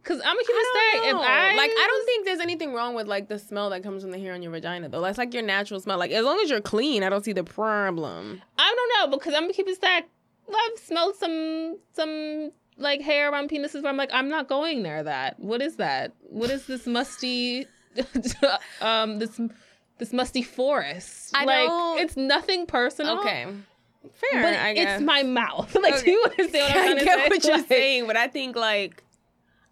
S2: Cause I'm a human
S1: I
S2: stay.
S1: don't
S2: If. I
S1: like, I don't think there's anything wrong with like the smell that comes from the hair on your vagina, though. That's like your natural smell. Like, as long as you're clean, I don't see the problem.
S2: I don't know because I'm gonna keep it stacked. I've smelled some some like hair around penises where I'm like, I'm not going near that. What is that? What is this musty um this this musty forest?
S1: I
S2: like
S1: don't-
S2: it's nothing personal.
S1: Okay, fair.
S2: But
S1: I guess.
S2: it's my mouth. like
S1: Okay.
S2: do you understand what I'm
S1: I
S2: trying to
S1: get
S2: say?
S1: what you're
S2: Like,
S1: saying, but I think like,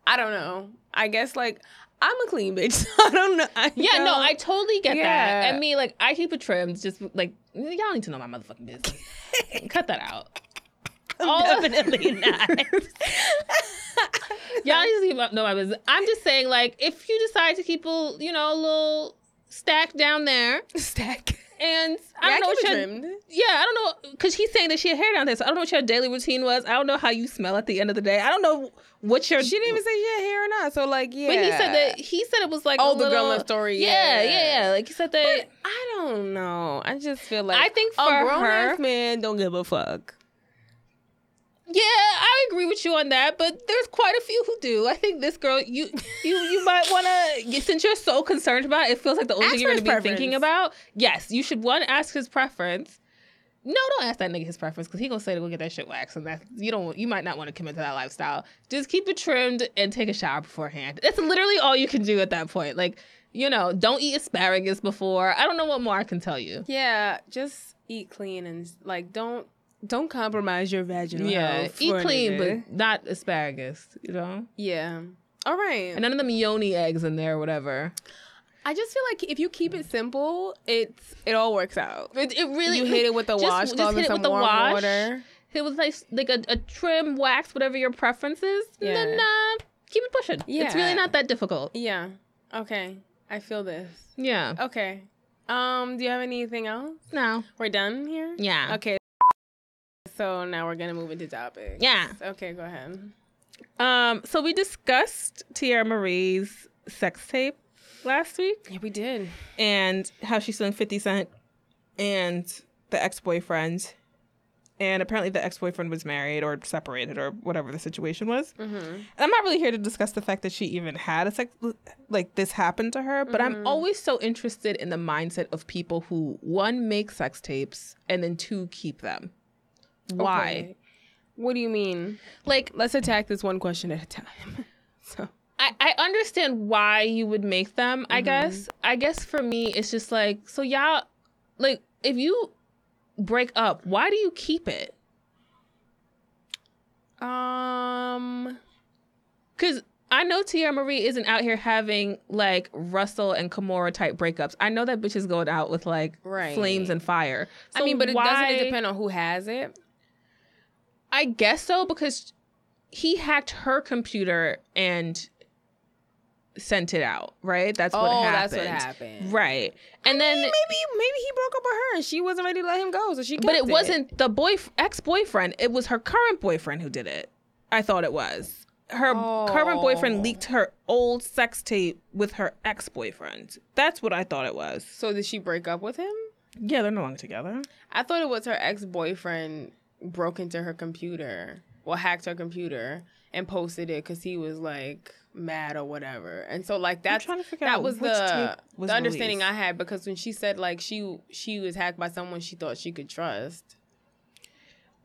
S1: I don't know. I guess like I'm a clean bitch. So I don't know. I
S2: Yeah, no,
S1: don't-
S2: I totally get that.
S1: Yeah.
S2: And me, like, I keep it trimmed. Just like y'all need to know my motherfucking business. Cut that out. All of-
S1: definitely not.
S2: Y'all need to know my business. I'm just saying, like, if you decide to keep a, you know, a little stack down there,
S1: Stack.
S2: And I
S1: Yeah,
S2: don't know what
S1: it
S2: your
S1: trimmed.
S2: yeah, I don't know because he's saying that she had hair down there, so I don't know what your daily routine was. I don't know how you smell at the end of the day. I don't know what your
S1: She didn't even say she had hair or not. So like, yeah.
S2: But he said that he said it was like
S1: Oh,
S2: a
S1: the girl in the story,
S2: Yeah,
S1: yeah.
S2: yeah, yeah. Like he said that.
S1: But I don't know. I just feel like
S2: I think
S1: a grown
S2: her-
S1: man don't give a fuck.
S2: Yeah, I agree with you on that, but there's quite a few who do. I think this girl, you, you, you might want to, since you're so concerned about it, it feels like the only
S1: Ask
S2: thing you're going to be thinking about. Yes, you should one ask his preference. No, don't ask that nigga his preference because he gonna say to go get that shit waxed, and that you don't. You might not want to commit to that lifestyle. Just keep it trimmed and take a shower beforehand. That's literally all you can do at that point. Like, you know, don't eat asparagus before. I don't know what more I can tell you.
S1: Yeah, just eat clean and like don't don't compromise your vaginal
S2: Yeah,
S1: health.
S2: eat clean, but not asparagus. You know.
S1: yeah. All right.
S2: and none of them yoni eggs in there or whatever.
S1: I just feel like if you keep it simple, it's it all works out.
S2: It, it really
S1: you hit it with the
S2: just-
S1: washcloth
S2: just hit it with the
S1: warm
S2: wash.
S1: water.
S2: It was like like a, a trim wax, whatever your preference is. And then
S1: Yeah.
S2: uh, keep it pushing. Yeah. It's really not that difficult.
S1: Yeah. Okay. I feel this.
S2: Yeah.
S1: Okay. Um, do you have anything else?
S2: No.
S1: We're done here?
S2: Yeah.
S1: Okay. So now we're gonna move into topics.
S2: Yeah.
S1: Okay, go ahead.
S2: Um. So we discussed Teairra Mari's sex tape last week
S1: Yeah, we did.
S2: and how she suing Fifty Cent and the ex boyfriend. And apparently, the ex boyfriend was married or separated or whatever the situation was.
S1: Mm-hmm.
S2: And I'm not really here to discuss the fact that she even had a sex like this happened to her, but I'm always so interested in the mindset of people who one make sex tapes and then two keep them. Why?
S1: Okay. What do you mean?
S2: Like
S1: Let's attack this one question at a time. so
S2: I, I understand why you would make them, I
S1: Mm-hmm.
S2: guess. I guess for me it's just like so y'all like if you break up, why do you keep it?
S1: um
S2: Cause I know Tia Marie isn't out here having like Russell and Kimora type breakups. I know that bitch is going out with like
S1: Right.
S2: flames and fire.
S1: I mean, but it doesn't it depend on who has it?
S2: I guess so because he hacked her computer and sent it out. Right? That's what
S1: oh,
S2: happened.
S1: that's what happened.
S2: Right. And then,
S1: maybe maybe he broke up with her and she wasn't ready to let him go, so she.
S2: but
S1: kept
S2: it wasn't the boy ex boyfriend. It was her current boyfriend who did it. I thought it was. Her current boyfriend
S1: Oh.
S2: leaked her old sex tape with her ex boyfriend. That's what I thought it was.
S1: So did she break up with him?
S2: Yeah, they're no longer together.
S1: I thought it was her ex boyfriend broke into her computer, well, hacked her computer and posted it because he was like mad or whatever. And so like that's
S2: trying to figure
S1: that was the
S2: was
S1: the understanding
S2: released.
S1: I had because when she said like she she was hacked by someone she thought she could trust.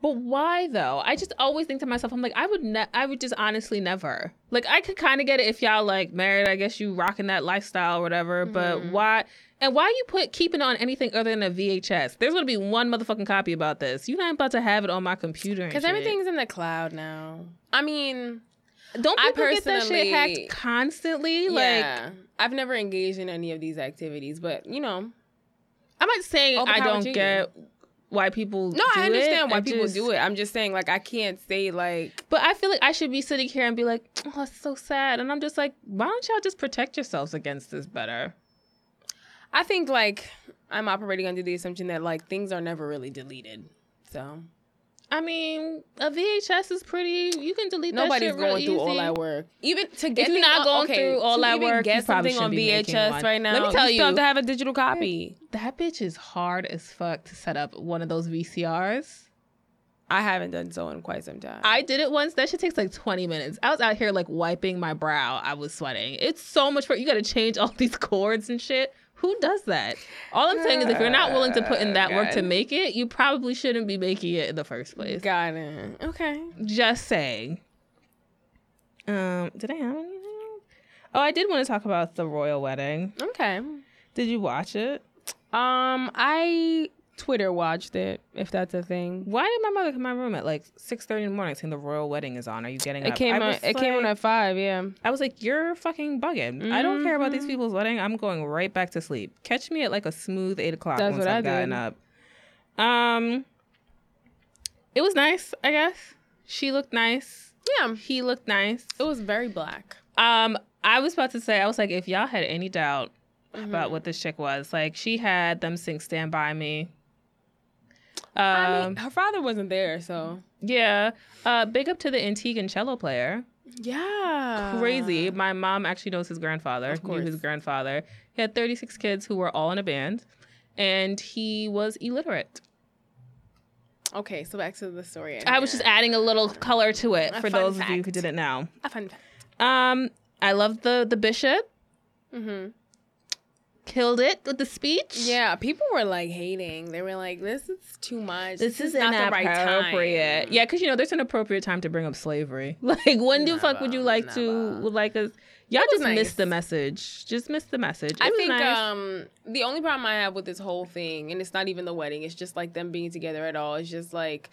S2: But why though? I just always think to myself, I'm like, I would, ne- I would just honestly never. Like, I could kind of get it if y'all like married. I guess you rocking that lifestyle or whatever. But mm-hmm. why? And why you put keeping on anything other than a VHS? There's gonna be one motherfucking copy about this. You're not about to have it on my computer.
S1: Because everything's in the cloud now. I mean,
S2: Don't
S1: I
S2: people get that shit
S1: personally-
S2: hacked constantly? Like,
S1: yeah, I've never engaged in any of these activities, but you know,
S2: I'm not saying
S1: All
S2: I don't
S1: you.
S2: Why people.
S1: no, I
S2: do it.
S1: understand why
S2: I
S1: people
S2: just-
S1: do it. I'm just saying, like, I can't say like
S2: But I feel like I should be sitting here and be like, oh, it's so sad. And I'm just like, why don't y'all just protect yourselves against this better?
S1: I think like I'm operating under the assumption that like things are never really deleted. So
S2: I mean, a VHS is pretty. You can delete
S1: nobody's
S2: that shit real
S1: going through all that work. Even to get
S2: If you're not going
S1: okay,
S2: through all that work,
S1: get
S2: you probably
S1: something on
S2: shouldn't be making
S1: VHS
S2: one.
S1: right now.
S2: Let me tell
S1: you, still have to have a digital copy.
S2: That bitch is hard as fuck to set up one of those VCRs.
S1: I haven't done so in quite some time.
S2: I did it once. That shit takes like 20 minutes. I was out here like wiping my brow. I was sweating. It's so much work. You got to change all these cords and shit. Who does that? All I'm saying is if you're not willing to put in that work to make it, you probably shouldn't be making it in the first place.
S1: got it. Okay.
S2: Just saying. Um, did I have anything? Oh, I did want to talk about the royal wedding.
S1: Okay.
S2: Did you watch it?
S1: Um, I Twitter watched it. If that's a thing.
S2: Why did my mother come in my room at like six thirty in the morning saying the royal wedding is on? Are you getting
S1: It
S2: up?
S1: came on. It came on at five. Yeah.
S2: I was like, you're fucking bugging. I don't care about these
S1: Mhm.
S2: people's wedding. I'm going right back to sleep. Catch me at like a smooth eight o'clock
S1: That's
S2: once
S1: what I
S2: I've gotten up. Um, it was nice. I guess she looked nice.
S1: Yeah.
S2: He looked nice.
S1: It was very black.
S2: Um, I was about to say, I was like, if y'all had any doubt about what this chick was. Like she had them sing "Stand by Me." Um,
S1: I mean, her father wasn't there, so
S2: yeah. Uh, big up to the Antiguan cello player.
S1: yeah,
S2: Crazy. My mom actually knows his grandfather.
S1: Of
S2: Knew his grandfather. He had 36 kids who were all in a band, and he was illiterate.
S1: Okay, so back to the story. at
S2: I was just adding a little color to it
S1: A
S2: for those of you who didn't know.
S1: a fun fact.
S2: Um, I love the the bishop.
S1: Mm-hmm.
S2: Killed it with the speech.
S1: Yeah, people were like hating. They were like, "This is too much.
S2: This is
S1: not the right time."
S2: Yeah, because you know there's an appropriate time to bring up slavery. Like when the fuck would you like to would like us? Y'all just missed the message. Just missed the message.
S1: I
S2: It was
S1: think
S2: nice.
S1: um the only problem I have with this whole thing, and it's not even the wedding, it's just like them being together at all. It's just like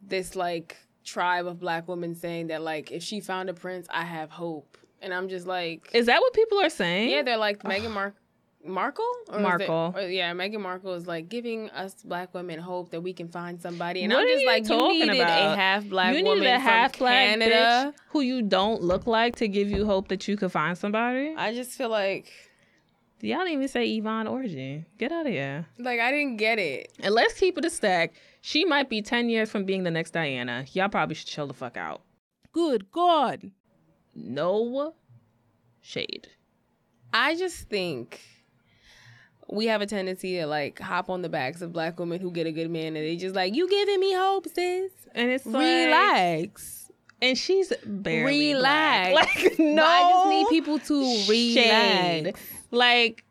S1: this like tribe of black women saying that like if she found a prince, I have hope, and I'm just like,
S2: is that what people are saying?
S1: yeah, they're like Meghan Mar- Markle, Or is it-
S2: Markle.
S1: or- yeah, Meghan Markle is like giving us black women hope that we can find somebody, and
S2: What
S1: I'm just like, you
S2: talking
S1: needed a half black
S2: you
S1: woman
S2: a half
S1: from
S2: black
S1: Canada.
S2: who you don't look like to give you hope that you could find somebody.
S1: I just feel like
S2: Y'all didn't even say Yvonne Orji. Get out of here.
S1: like I didn't get it.
S2: And let's keep it a stack. She might be 10 years from being the next Diana. Y'all probably should chill the fuck out.
S1: Good God.
S2: No shade.
S1: I just think we have a tendency to like hop on the backs of black women who get a good man and they just like, you giving me hope, sis.
S2: And it's like,
S1: Relax.
S2: and she's barely
S1: Relax.
S2: black. Like no,
S1: But I just need people to
S2: shade.
S1: relax.
S2: Like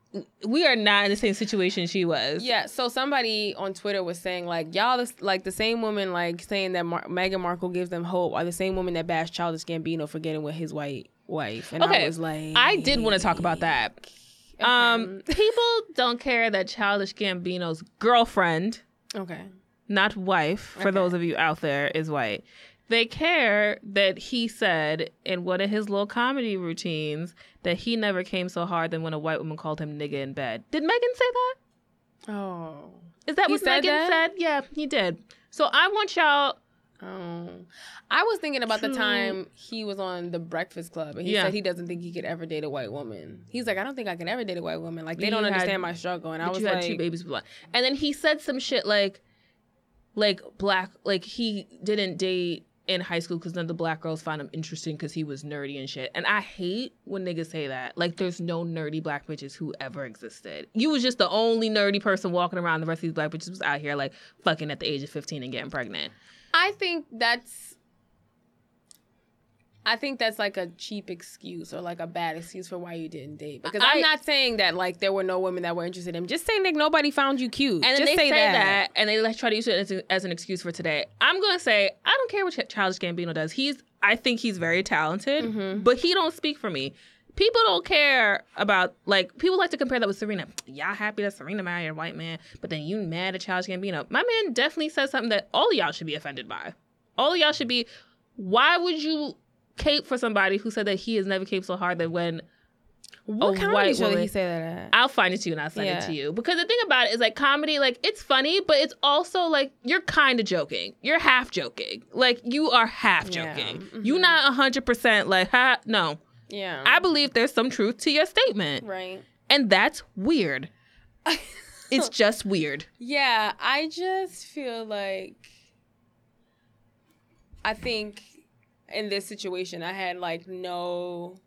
S2: we are not in the same situation she was.
S1: Yeah, so somebody on Twitter was saying like y'all this, like the same woman like saying that Mar- Meghan Markle gives them hope are the same woman that bashed Childish Gambino for getting with his white wife. And
S2: Okay,
S1: I was like,
S2: I did want to talk about that. Um, people don't care that Childish Gambino's girlfriend,
S1: okay,
S2: not wife, for
S1: Okay.
S2: those of you out there, is white. They care that he said in one of his little comedy routines that he never came so hard than when a white woman called him nigga in bed. Did Megan say that?
S1: oh,
S2: Is that
S1: He
S2: what
S1: said
S2: Megan
S1: that?
S2: said? Yeah, he did. So I want y'all.
S1: Oh, I was thinking about the time he was on the Breakfast Club, and he
S2: Yeah.
S1: said he doesn't think he could ever date a white woman. He's like, I don't think I can ever date a white woman. Like they
S2: You
S1: don't
S2: had-
S1: understand my struggle, and I was
S2: you had
S1: like,
S2: two babies with black. And then he said some shit like, like black, like he didn't date in high school because none of the black girls found him interesting because he was nerdy and shit. And I hate when niggas say that. Like, there's no nerdy black bitches who ever existed. You was just the only nerdy person walking around. The rest of these black bitches was out here like fucking at the age of 15 and getting pregnant.
S1: I think that's. I think that's like a cheap excuse or like a bad excuse for why you didn't date. Because I, am not saying that like there were no women that were interested in him. Just saying like nobody found you cute.
S2: And then
S1: Just
S2: they
S1: say,
S2: say, that. and they like try to use it as, as an excuse for today. I'm gonna say I don't care what Ch- Childish Gambino does. He's I think he's very talented,
S1: Mm-hmm.
S2: but he don't speak for me. People don't care about like people like to compare that with Serena. Y'all happy that Serena married a white man, but then you mad at Childish Gambino. My man definitely said something that all of y'all should be offended by. All of y'all should be. Why would you cape for somebody who said that he has never caped so hard that when
S1: What
S2: a
S1: comedy show did he say that at?
S2: I'll find it to you and I'll send
S1: Yeah.
S2: it to you. Because the thing about it is like comedy, like it's funny, but it's also like you're kind of joking. You're half joking. Like you are half
S1: Yeah.
S2: joking.
S1: Mhm.
S2: You're not hundred percent like ha no.
S1: Yeah.
S2: I believe there's some truth to your statement.
S1: right.
S2: And that's weird. It's just weird.
S1: Yeah, I just feel like I think in this situation I had like no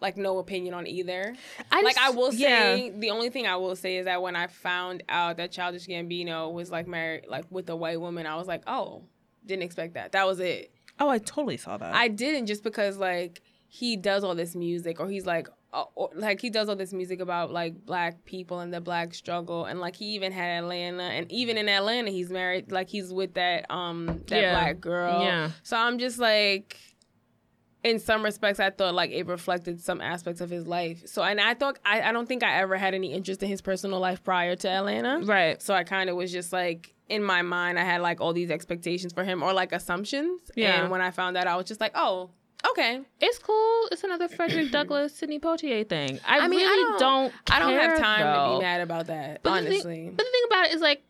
S1: like no opinion on either.
S2: I
S1: like
S2: just-
S1: I will
S2: yeah.
S1: say the only thing I will say is that when I found out that Childish Gambino was like married like with a white woman, I was like, "Oh, didn't expect that." That was it.
S2: Oh, I totally saw that.
S1: I didn't just because like he does all this music or he's like uh, or, like he does all this music about like black people and the black struggle and like he even had Atlanta and even in Atlanta he's married like he's with that um that
S2: Yeah.
S1: black girl.
S2: Yeah.
S1: So I'm just like in some respects I thought like it reflected some aspects of his life. So and I thought I, I don't think I ever had any interest in his personal life prior to Atlanta.
S2: right.
S1: So I kind of was just like in my mind, I had like all these expectations for him or like assumptions.
S2: Yeah.
S1: And when I found out, I was just like, oh, okay.
S2: It's cool. It's another Frederick Douglass, Sidney Poitier thing. I,
S1: I mean, I
S2: really
S1: don't-
S2: don't.
S1: I don't have time to be mad about that,
S2: But the thing-
S1: honestly.
S2: but the thing about it is like,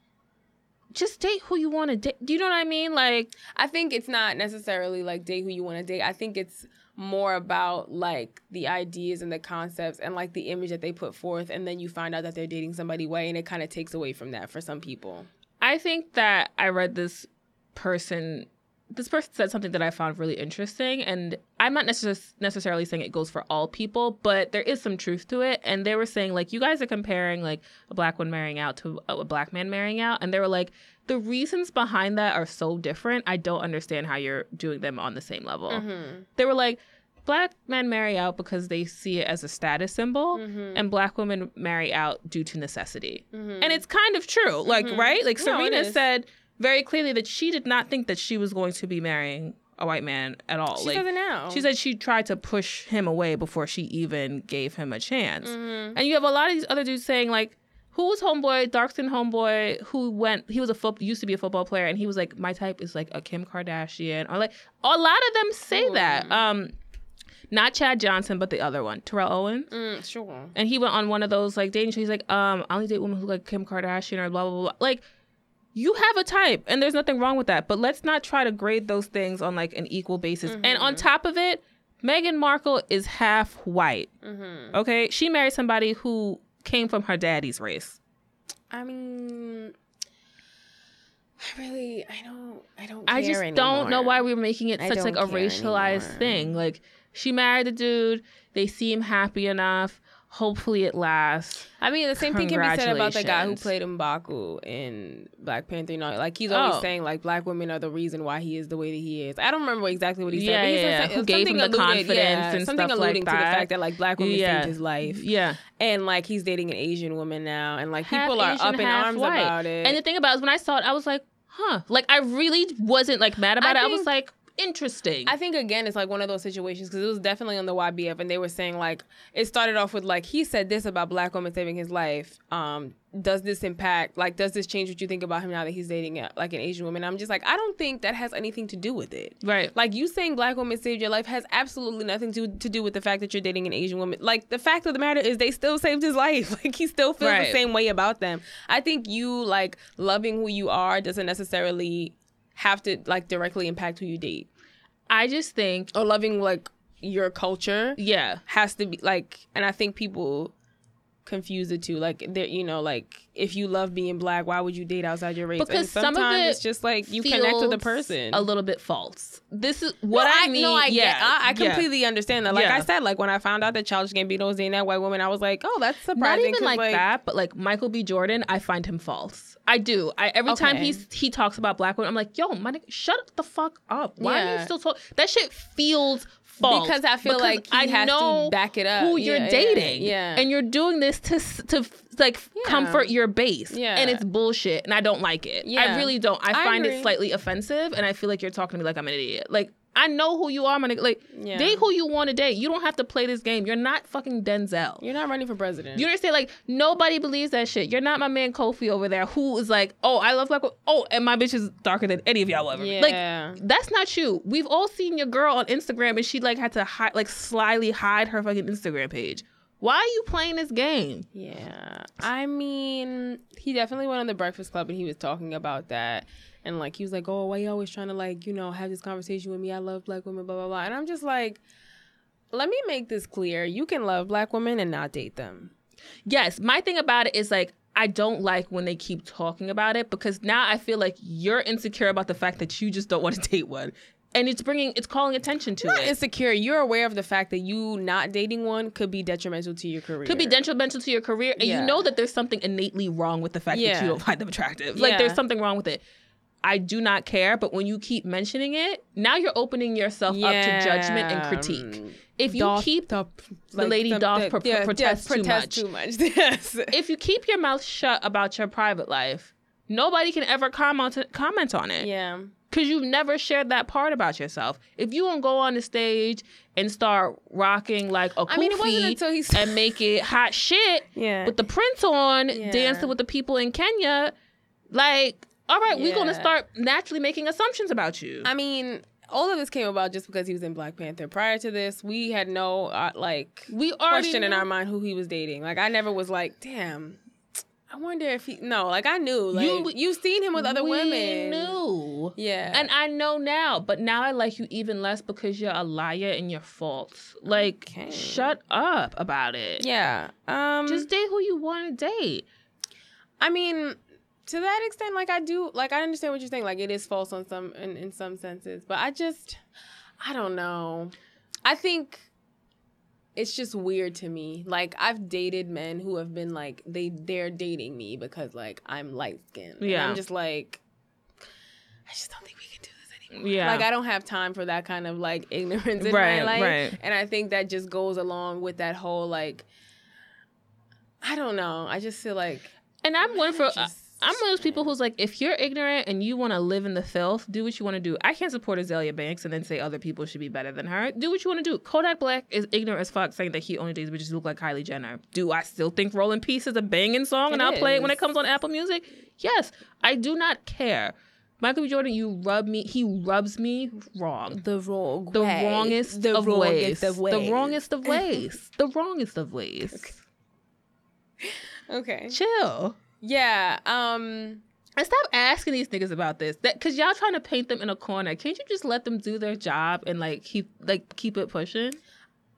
S2: just date who you want to date. Do you know what I mean? Like,
S1: I think it's not necessarily like date who you want to date. I think it's more about like the ideas and the concepts and like the image that they put forth and then you find out that they're dating somebody way and it kind of takes away from that for some people
S2: I think that I read this person. This person said something that I found really interesting, and I'm not necess- necessarily saying it goes for all people, but there is some truth to it. And they were saying like, you guys are comparing like a black woman marrying out to a black man marrying out, and they were like, the reasons behind that are so different. I don't understand how you're doing them on the same level.
S1: Mm-hmm.
S2: They were like, black men marry out because they see it as a status symbol
S1: Mm-hmm.
S2: and black women marry out due to necessity and it's kind of true like right like
S1: Mm-hmm. No,
S2: serena said very clearly that she did not think that she was going to be marrying a white man at all
S1: she
S2: like
S1: says it now
S2: she said she tried to push him away before she even gave him a chance
S1: Mm-hmm.
S2: and you have a lot of these other dudes saying like who was homeboy dark skin homeboy who went he was a foot used to be a football player and he was like my type is like a kim kardashian or like a lot of them say that um not Chad Johnson, but the other one, Terrell Owens.
S1: mm, sure
S2: And he went on one of those like dating shows. He's like, um, I only date women who look like Kim Kardashian or blah blah blah. Like, you have a type, and there's nothing wrong with that. But let's not try to grade those things on like an equal basis. And mm-hmm. on top of it, Meghan Markle is half white. Mm-hmm. Okay, she married somebody who came from her daddy's race.
S1: i mean i really i don't i don't
S2: I just
S1: care
S2: don't know why we're making it such like a racialized
S1: anymore.
S2: thing. Like she married a dude, they seem happy enough. Hopefully it lasts.
S1: I mean, the same thing can be said about the guy who played M'Baku in Black Panther. You know, like he's always
S2: Oh.
S1: saying like black women are the reason why he is the way that he is. I don't remember exactly what he said.
S2: Yeah,
S1: but he
S2: yeah,
S1: said
S2: yeah.
S1: some-
S2: Who gave him
S1: something
S2: the
S1: alluded-
S2: confidence
S1: yeah,
S2: and
S1: something
S2: stuff like
S1: alluding to the fact that like black women
S2: Yeah.
S1: saved his life.
S2: Yeah.
S1: and like he's dating an Asian woman now, and like
S2: half
S1: people are
S2: Asian,
S1: up in arms
S2: white.
S1: about it.
S2: And the thing about it is when I saw it, I was like, huh. Like I really wasn't like mad about
S1: I
S2: it. I was like, interesting.
S1: I think again, it's like one of those situations because it was definitely on the YBF, and they were saying like it started off with like he said this about black woman saving his life. Um, does this impact like does this change what you think about him now that he's dating a, like an Asian woman? I'm just like I don't think that has anything to do with it.
S2: right.
S1: Like you saying black woman saved your life has absolutely nothing to to do with the fact that you're dating an Asian woman. Like the fact of the matter is they still saved his life. Like he still feels
S2: Right.
S1: the same way about them. I think you like loving who you are doesn't necessarily have to like directly impact who you date
S2: I just think,
S1: or loving like your culture
S2: yeah.
S1: has to be like and i think people confuse the two like they're you know like if you love being black why would you date outside your race
S2: Because
S1: and
S2: some
S1: sometimes
S2: it
S1: it's just like you connect with the person
S2: A little bit false. This is what
S1: no,
S2: I, mean.
S1: No, I
S2: yeah,
S1: get. I, I
S2: yeah.
S1: completely understand that. Like
S2: Yeah.
S1: I said, like when I found out that Childish Gambino was dating that white woman, I was like, oh, that's
S2: Not
S1: surprising.
S2: even
S1: 'cause,
S2: like, that, but like Michael B. Jordan, I find him false. I do. I every time
S1: Okay.
S2: he's he talks about black women, I'm like, yo, my nigga, shut the fuck up. Why are you still talking? That shit feels false.
S1: Because I feel like he
S2: I
S1: has to
S2: know
S1: back it up.
S2: Who
S1: Yeah,
S2: you're
S1: yeah,
S2: dating,
S1: yeah.
S2: and you're doing this to to like
S1: Yeah.
S2: comfort your base,
S1: Yeah.
S2: and it's bullshit, and I don't like it. I really don't. I
S1: I
S2: find it slightly offensive, and I feel like you're talking to me like I'm an idiot. Like. I know who you are, my nigga. Like,
S1: Yeah.
S2: date who you want to date. You don't have to play this game. You're not fucking Denzel.
S1: You're not running for president.
S2: You understand? Like nobody believes that shit. You're not my man Kofi over there, who is like, oh, I love black. Oh, and my bitch is darker than any of y'all ever.
S1: yeah.
S2: Like that's not you. We've all seen your girl on Instagram, and she like had to hide, like slyly hide her fucking Instagram page. Why are you playing this game?
S1: Yeah. I mean, he definitely went on the Breakfast Club and he was talking about that. And like he was like, Oh, why are you always trying to like, you know, have this conversation with me? I love black women, blah blah blah. And I'm just like, let me make this clear. You can love black women and not date them.
S2: Yes, my thing about it is like I don't like when they keep talking about it because now I feel like you're insecure about the fact that you just don't want to date one, and it's bringing it's calling attention to
S1: Not
S2: it.
S1: insecure. You're aware of the fact that you not dating one could be detrimental to your career.
S2: could be detrimental to your career, and
S1: Yeah.
S2: you know that there's something innately wrong with the fact that you don't find them attractive. Like
S1: Yeah.
S2: there's something wrong with it. I do not care, but when you keep mentioning it, now you're opening yourself up to judgment and critique. Mm. If you
S1: Doth-
S2: keep
S1: the,
S2: the lady doth pro- protest too much.
S1: too much. yes.
S2: if you keep your mouth shut about your private life, nobody can ever comment comment on it.
S1: yeah.
S2: Cause you've never shared that part about yourself. If you don't go on the stage and start rocking like a
S1: I mean, it wasn't until he
S2: and make it hot shit
S1: Yeah.
S2: with the prints on,
S1: Yeah.
S2: dancing with the people in Kenya, like, all right, we're gonna start naturally making assumptions about you.
S1: I mean, all of this came about just because he was in Black Panther. Prior to this, we had no uh, like
S2: we
S1: question in our mind who he was dating. Like I never was like, damn, I wonder if he no, like I knew. Like
S2: You-
S1: you, have seen him with other women.
S2: we
S1: women.
S2: Knew.
S1: Yeah.
S2: And I know now, but now I like you even less because you're a liar and you're false. Like,
S1: Okay.
S2: shut up about it.
S1: yeah. Um
S2: Just date who you want to date.
S1: I mean, to that extent, like I do, like I understand what you're saying. Like it is false on some, in, in some senses, but I just, I don't know. I think it's just weird to me. Like I've dated men who have been like they they're dating me because like I'm light skinned.
S2: Yeah.
S1: I'm just like, I just don't think we can do this anymore.
S2: Yeah.
S1: Like I don't have time for that kind of like ignorance in
S2: Right,
S1: my life.
S2: right.
S1: And I think that just goes along with that whole like. I don't know. I just feel like
S2: And I'm one for.
S1: just-
S2: I'm one of those people who's like, if you're ignorant and you want to live in the filth, do what you want to do. I can't support Azealia Banks and then say other people should be better than her. Do what you want to do. Kodak Black is ignorant as fuck, saying that he only dates bitches who look like Kylie Jenner. Do I still think "Roll in Peace" is a banging song and
S1: It
S2: I'll play it when it comes on Apple Music? Yes, I do not care. Michael B. Jordan, you rub me. He rubs me wrong.
S1: the wrong
S2: The
S1: way.
S2: wrongest
S1: the
S2: of
S1: wrongest
S2: ways.
S1: of ways.
S2: The wrongest of ways. the wrongest of ways.
S1: Okay.
S2: Chill.
S1: Yeah. Um.
S2: And stop asking these niggas about this. That cause y'all trying to paint them in a corner. Can't you just let them do their job and like keep like keep it pushing?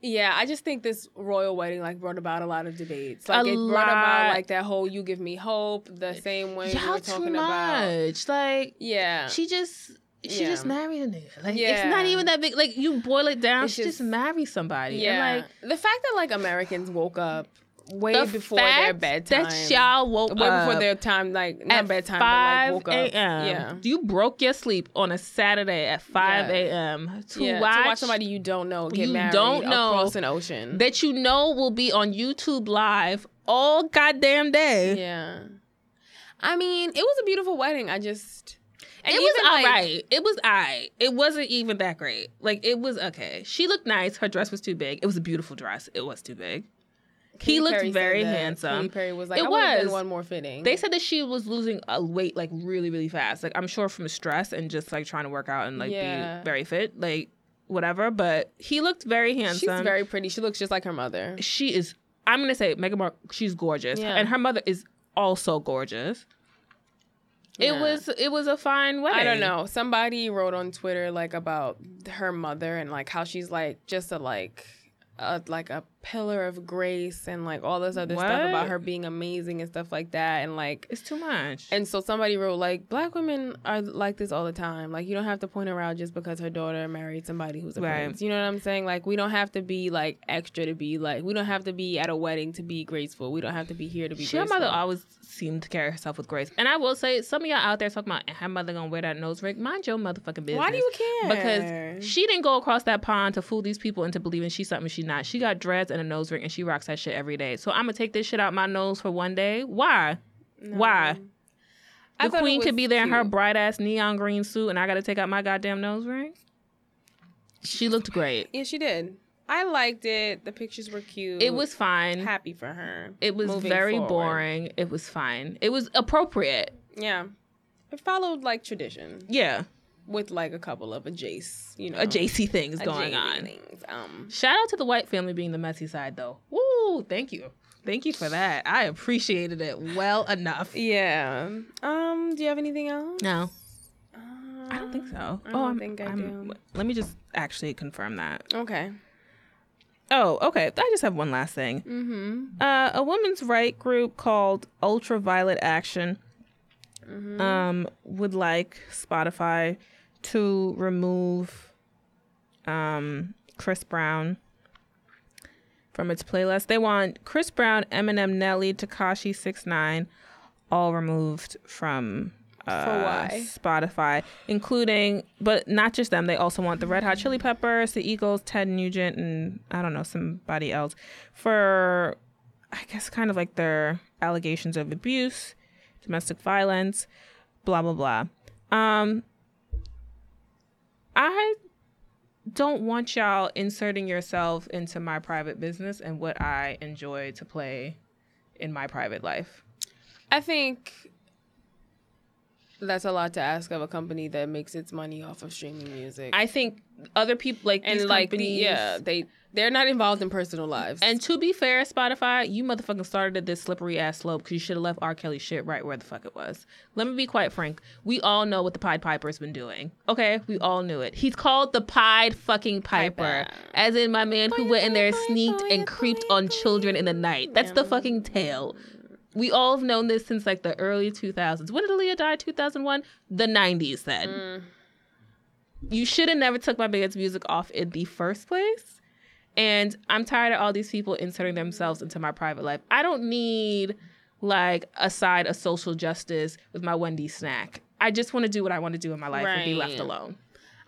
S1: Yeah, I just think this royal wedding like brought about a lot of debates. Like
S2: A
S1: it brought
S2: lot.
S1: about like that whole "you give me hope" the same way we
S2: y'all
S1: were
S2: too
S1: talking about.
S2: much. Like
S1: Yeah.
S2: she just she
S1: Yeah.
S2: just married a nigga. Like it's not even that big. Like you boil it down,
S1: It's
S2: she just,
S1: just-
S2: marry somebody.
S1: yeah.
S2: And like
S1: the fact that like Americans woke up way
S2: the
S1: before their bedtime.
S2: That y'all woke up.
S1: way
S2: up
S1: before uh, their time, like not
S2: at
S1: bedtime,
S2: five
S1: but like woke up.
S2: a.m.
S1: Yeah.
S2: You broke your sleep on a Saturday at five
S1: Yeah.
S2: a.m. to
S1: yeah,
S2: watch
S1: to watch somebody you don't know get
S2: you
S1: married
S2: don't know
S1: across an ocean.
S2: that you know will be on YouTube live all goddamn day.
S1: yeah. I mean, it was a beautiful wedding. I just and
S2: it was
S1: even, like-
S2: alright. It was alright. It wasn't even that great. Like it was okay. She looked nice. Her dress was too big. It was a beautiful dress. It was too big. He looked
S1: Perry
S2: very handsome.
S1: Katy Perry was like,
S2: It was.
S1: one more fitting.
S2: They said that she was losing a weight like really, really fast. Like I'm sure from stress and just like trying to work out and like
S1: Yeah.
S2: be very fit, like whatever. But he looked very handsome.
S1: she's very pretty. She looks just like her mother.
S2: She is. I'm gonna say Meghan Markle. She's gorgeous,
S1: Yeah.
S2: and her mother is also gorgeous. It was. It was a fine wedding.
S1: I don't know. Somebody wrote on Twitter like about her mother and like how she's like just a like a, like a pillar of grace and like all this other stuff about her being amazing and stuff like that and like
S2: It's too much.
S1: and so somebody wrote like black women are like this all the time. Like you don't have to point her out just because her daughter married somebody who's a
S2: Right.
S1: prince. You know what I'm saying? Like we don't have to be like extra to be like we don't have to be at a wedding to be graceful. We don't have to be here to be
S2: She, her
S1: graceful.
S2: mother always seemed to carry herself with grace. And I will say, some of y'all out there talking about her mother gonna wear that nose ring. Mind your motherfucking business.
S1: Why do you care?
S2: Because she didn't go across that pond to fool these people into believing she's something she's not. She got dreads and a nose ring, and she rocks that shit every day. So I'm gonna take this shit out my nose for one day. Why? Why? The queen could be there in her bright ass neon green suit, and I gotta take out my goddamn nose ring. She looked great.
S1: Yeah, she did. I liked it. The pictures were cute.
S2: It was fine.
S1: happy for her.
S2: It was
S1: moving
S2: very
S1: forward.
S2: boring. It was fine. It was appropriate.
S1: Yeah, it followed like tradition
S2: Yeah.
S1: With like a couple of a Jace, you know,
S2: A JC thing is
S1: a
S2: going on.
S1: Things. Um,
S2: Shout out to the white family being the messy side though. Woo! Thank you. Thank you for that. I appreciated it well enough.
S1: yeah. Um, do you have anything else?
S2: No,
S1: Uh,
S2: I don't think so.
S1: I
S2: oh, I'm,
S1: think I
S2: I'm-
S1: do.
S2: Let me just actually confirm that.
S1: Okay.
S2: Oh, okay. I just have one last thing.
S1: Mm-hmm.
S2: Uh, a women's right group called Ultraviolet Action
S1: Mm-hmm.
S2: um, would like Spotify to remove um, Chris Brown from its playlist. They want Chris Brown, Eminem, Nelly, Tekashi Six Nine, all removed from uh? Spotify, including but not just them. They also want the Red Hot Chili Peppers, the Eagles, Ted Nugent, and I don't know somebody else for I guess kind of like their allegations of abuse, domestic violence, blah blah blah. Um, I don't want y'all inserting yourself into my private business and what I enjoy to play in my private life.
S1: I think That's a lot to ask of a company that makes its money off of streaming music.
S2: I think other people like
S1: and
S2: these
S1: like the,
S2: companies,
S1: yeah, they they're not involved in personal lives.
S2: And to be fair, Spotify, you motherfucking started at this slippery ass slope because you should have left R. Kelly shit right where the fuck it was. Let me be quite frank. We all know what the Pied Piper's been doing. Okay, we all knew it. He's called the Pied fucking Piper,
S1: Piper.
S2: as in my man who went in there, sneaked, and creeped on children in the night. That's the fucking tale. We all have known this since like the early 2000s. When did Aaliyah die? 2001? The 90s then. Mm. You should have never took my man's music off in the first place. And I'm tired of all these people inserting themselves into my private life. I don't need like a side of social justice with my Wendy's snack. I just want to do what I want to do in my life and be left alone.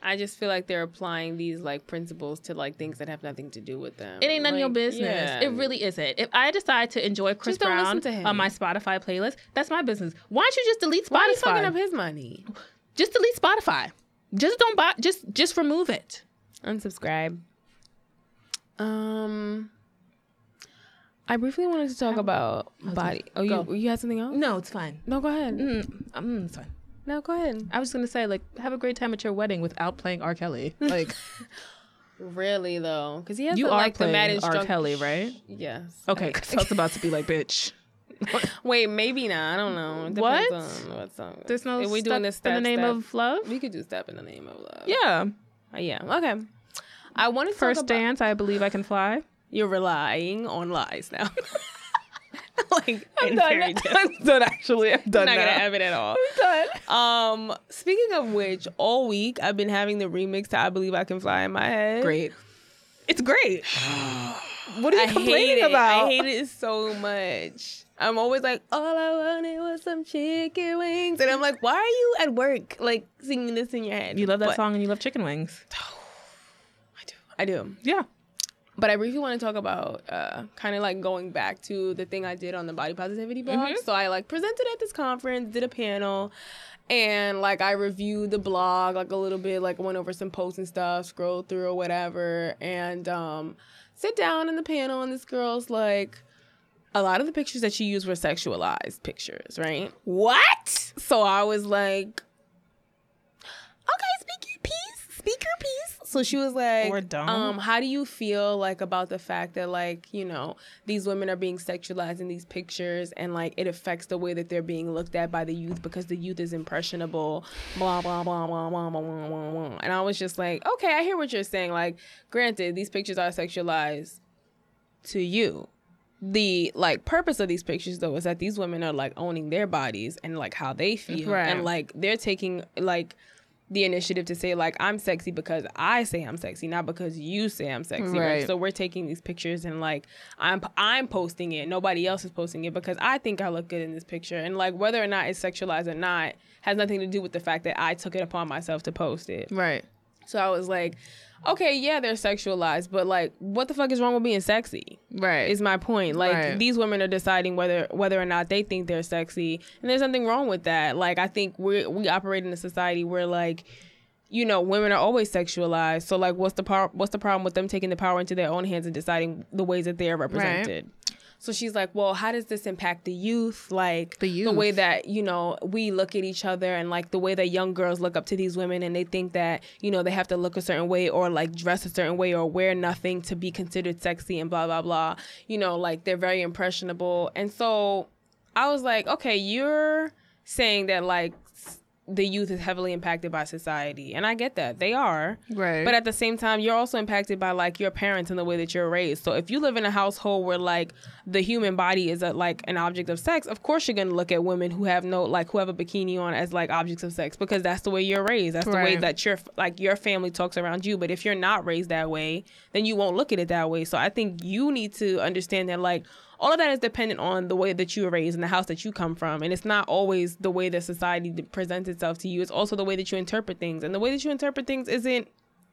S1: I just feel like they're applying these like principles to like things that have nothing to do with them.
S2: It ain't none of your business.
S1: yeah.
S2: It really isn't. If I decide to enjoy Chris
S1: Just don't listen
S2: Brown on my Spotify playlist, that's my business. Why don't you just delete
S1: Why are you
S2: Spotify?
S1: fucking up his money?
S2: just delete Spotify. Just don't buy. Just just remove it.
S1: Unsubscribe. Um, I briefly wanted to talk about body. Oh, you
S2: Go.
S1: you had something else?
S2: No, it's fine.
S1: No, go ahead.
S2: Mm, mm, it's fine.
S1: No, go ahead.
S2: I was gonna say like have a great time at your wedding without playing R. Kelly. Like
S1: Really though, because he has
S2: you
S1: the,
S2: are
S1: like the
S2: playing
S1: maddest
S2: R.
S1: drunk-
S2: Kelly, right?
S1: Yes.
S2: Okay,
S1: I-
S2: 'cause I was about to be like, bitch.
S1: Wait, maybe not. I don't know. It
S2: What?
S1: On what song.
S2: There's no.
S1: If we
S2: step
S1: doing this
S2: in the name
S1: step,
S2: of love.
S1: We could do step in the name of love.
S2: Yeah.
S1: Uh, yeah. Okay. I wanted to
S2: First
S1: about,
S2: dance. I believe I can fly.
S1: You're relying on lies now. like in
S2: done. I'm done. Actually, I'm
S1: I'm
S2: done
S1: not
S2: now.
S1: gonna have it at all.
S2: I'm done.
S1: Um, speaking of which, all week I've been having the remix to "I Believe I Can Fly" in my head.
S2: Great. It's great. what are you
S1: I
S2: complaining about?
S1: I hate it so much. I'm always like, all I wanted was some chicken wings, and I'm like, why are you at work like singing this in your head?
S2: You love that
S1: But
S2: song and you love chicken wings.
S1: I do.
S2: Yeah.
S1: But I briefly want to talk about uh, kind of like going back to the thing I did on the body positivity blog.
S2: Mm-hmm.
S1: So I like presented at this conference, did a panel, and like I reviewed the blog like a little bit, like went over some posts and stuff, scrolled through or whatever, and um, sit down in the panel, and this girl's like, a lot of the pictures that she used were sexualized pictures, right? What? So I was like, okay, speak your piece, speak your piece. So she was like,
S2: Or don't.
S1: um, how do you feel like about the fact that like you know these women are being sexualized in these pictures and like it affects the way that they're being looked at by the youth because the youth is impressionable, blah blah blah blah blah blah blah blah. blah. And I was just like, okay, I hear what you're saying. Like, granted, these pictures are sexualized to you the like purpose of these pictures though is that these women are like owning their bodies and like how they feel
S2: Right.
S1: and like they're taking like the initiative to say like I'm sexy because I say I'm sexy not because you say I'm sexy right,
S2: Right.
S1: so we're taking these pictures and like I'm I'm posting it nobody else is posting it because I think I look good in this picture and like whether or not it's sexualized or not has nothing to do with the fact that I took it upon myself to post it
S2: Right.
S1: so I was like okay yeah they're sexualized but like what the fuck is wrong with being sexy
S2: Right.
S1: is my point. Like
S2: Right.
S1: these women are deciding whether whether or not they think they're sexy, and there's nothing wrong with that. Like I think we we operate in a society where like you know women are always sexualized. So like what's the power? What's the problem with them taking the power into their own hands and deciding the ways that they are represented? So she's like, well, how does this impact the youth? Like
S2: The youth.
S1: the way that you know we look at each other, and like the way that young girls look up to these women, and they think that you know they have to look a certain way or like dress a certain way or wear nothing to be considered sexy and blah blah blah. You know, like they're very impressionable, and so I was like, okay, you're saying that like the youth is heavily impacted by society, and I get that they are.
S2: Right.
S1: But at the same time, you're also impacted by like your parents and the way that you're raised. So if you live in a household where like the human body is a, like an object of sex, of course you're gonna look at women who have no like who have a bikini on as like objects of sex because that's the way you're raised. That's the way that your like your family talks around you. But if you're not raised that way, then you won't look at it that way. So I think you need to understand that like all of that is dependent on the way that you were raised and the house that you come from. And it's not always the way that society presents itself to you. It's also the way that you interpret things. And the way that you interpret things isn't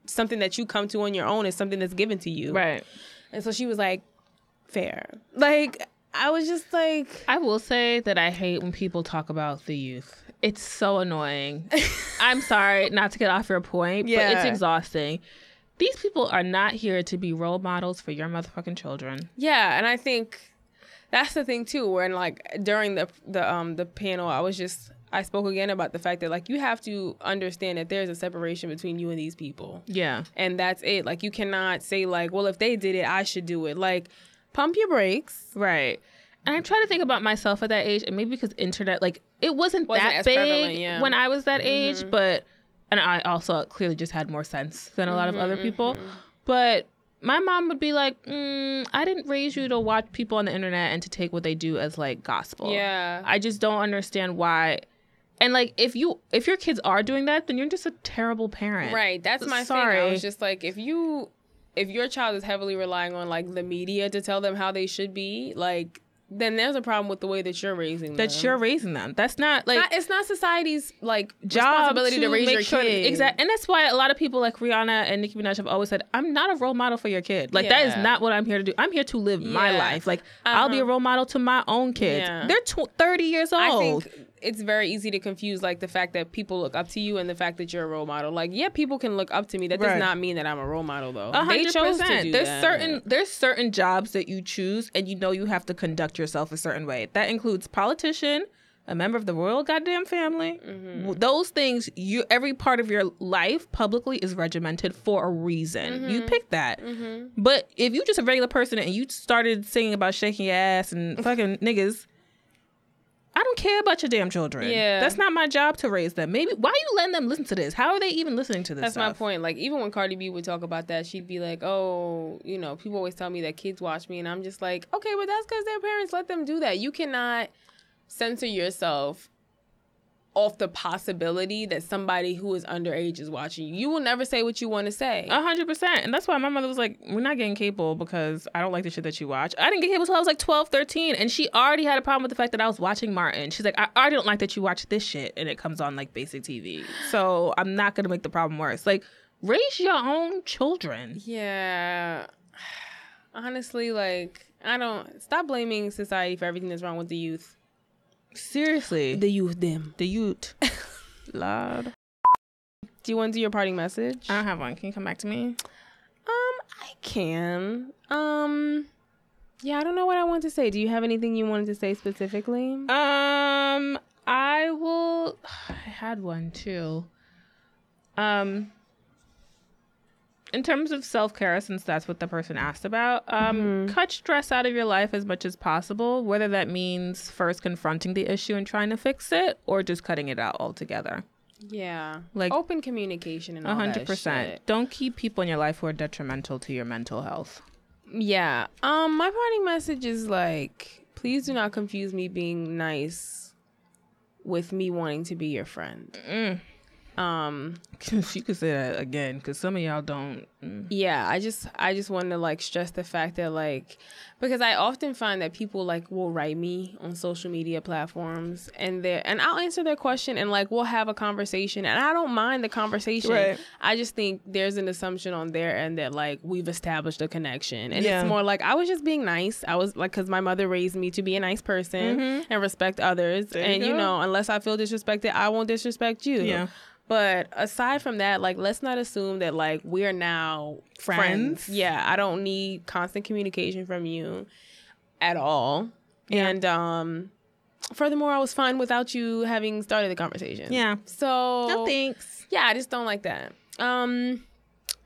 S1: something that you come to on your own. It's something that's given to you.
S2: right.
S1: And so she was like, fair. Like, I was just like,
S2: I will say that I hate when people talk about the youth. It's so annoying. I'm sorry not to get off your point, but it's exhausting. These people are not here to be role models for your motherfucking children.
S1: yeah. And I think that's the thing too, where like during the the um the panel, I was just I spoke again about the fact that like you have to understand that there's a separation between you and these people.
S2: Yeah.
S1: And that's it. Like you cannot say like, well, if they did it, I should do it. Like pump your brakes.
S2: Right. And I try to think about myself at that age, and maybe because internet, like, it wasn't,
S1: Wasn't
S2: that big
S1: yeah.
S2: when I was that age, but, and I also clearly just had more sense than a lot of other people. But my mom would be like, mm, I didn't raise you to watch people on the internet and to take what they do as like gospel.
S1: Yeah.
S2: I just don't understand why. And like, if you, if your kids are doing that, then you're just a terrible parent.
S1: Right. That's my
S2: Sorry.
S1: thing. I was just like, if you, if your child is heavily relying on like the media to tell them how they should be, like, then there's a problem with the way that you're raising them.
S2: That you're raising them. That's not like
S1: Not- it's not society's like
S2: job
S1: responsibility to, raise
S2: make
S1: your
S2: sure
S1: kid.
S2: Exactly, and that's why a lot of people like Rihanna and Nicki Minaj have always said, "I'm not a role model for your kid. Like that is not what I'm here to do. I'm here to live my life. Like I'll be a
S1: Uh-huh.
S2: role model to my own kids.
S1: Yeah.
S2: They're tw- 30 years old.
S1: It's very easy to confuse like the fact that people look up to you and the fact that you're a role model. Like, yeah, people can look up to me. That does
S2: Right.
S1: not mean that I'm a role model though.
S2: A
S1: They
S2: hundred
S1: chose to
S2: percent.
S1: do
S2: There's
S1: that.
S2: certain there's certain jobs that you choose, and you know you have to conduct yourself a certain way. That includes politician, a member of the royal goddamn family.
S1: Mm-hmm.
S2: Those things, you every part of your life publicly is regimented for a reason.
S1: Mm-hmm.
S2: You pick that. But if you just a regular person and you started singing about shaking your ass and fucking niggas. I don't care about your damn children.
S1: Yeah.
S2: That's not my job to raise them. Maybe why are you letting them listen to this? How are they even listening to this?
S1: That's my point. Like even when Cardi B would talk about that, she'd be like, "Oh, you know, people always tell me that kids watch me," and I'm just like, "Okay, but that's because their parents let them do that. You cannot censor yourself off the possibility that somebody who is underage is watching you. You will never say what you want to say.
S2: A hundred percent. And that's why my mother was like, We're not getting cable because I don't like the shit that you watch. I didn't get cable until I was like 12, 13. And she already had a problem with the fact that I was watching Martin. She's like, I already don't like that you watch this shit and it comes on like basic TV. So I'm not gonna make the problem worse. Like, raise your own children.
S1: Yeah. Honestly, like I don't stop blaming society for everything that's wrong with the youth.
S2: Seriously.
S1: The youth, them.
S2: The youth. Lord.
S1: Do you want to do your parting message?
S2: I don't have one. Can you come back to me?
S1: Um, I can. Um, yeah, I don't know what I want to say. Do you have anything you wanted to say specifically?
S2: Um, I will. I had one too. Um, in terms of self care, since that's what the person asked about, um, cut stress out of your life as much as possible. Whether that means first confronting the issue and trying to fix it, or just cutting it out altogether.
S1: Yeah,
S2: Like-
S1: open communication and
S2: A
S1: all
S2: hundred
S1: that
S2: percent.
S1: shit.
S2: Don't keep people in your life who are detrimental to your mental health.
S1: Yeah. Um, my parting message is like, please do not confuse me being nice with me wanting to be your friend.
S2: Mm.
S1: Um,
S2: you could say that again, because some of y'all don't. Mm.
S1: yeah i just i just want to like stress the fact that like because i often find that people like will write me on social media platforms and they and i'll answer their question and like we'll have a conversation and i don't mind the conversation
S2: Right.
S1: i just think there's an assumption on their end that like we've established a connection and
S2: Yeah.
S1: it's more like i was just being nice i was like because my mother raised me to be a nice person and respect others
S2: Mm-hmm. There
S1: and you
S2: go.
S1: know unless i feel disrespected i won't disrespect you
S2: Yeah.
S1: but aside from that, like let's not assume that like we're now friends.
S2: Friends?
S1: Yeah, I don't need constant communication from you at all. And um furthermore, I was fine without you having started the conversation.
S2: Yeah.
S1: So
S2: No thanks.
S1: yeah, I just don't like that. Um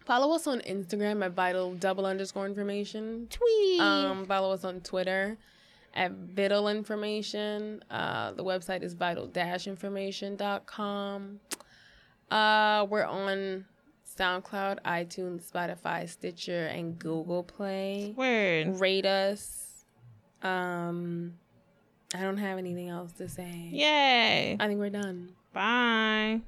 S1: follow us on Instagram at vital double underscore information.
S2: Tweet.
S1: Um, follow us on Twitter at Vital Information. Uh, the website is vital dash information.com. Uh, we're on SoundCloud, iTunes, Spotify, Stitcher, and Google Play.
S2: Word.
S1: Rate us. Um, I don't have anything else to say.
S2: Yay.
S1: I think we're done.
S2: Bye.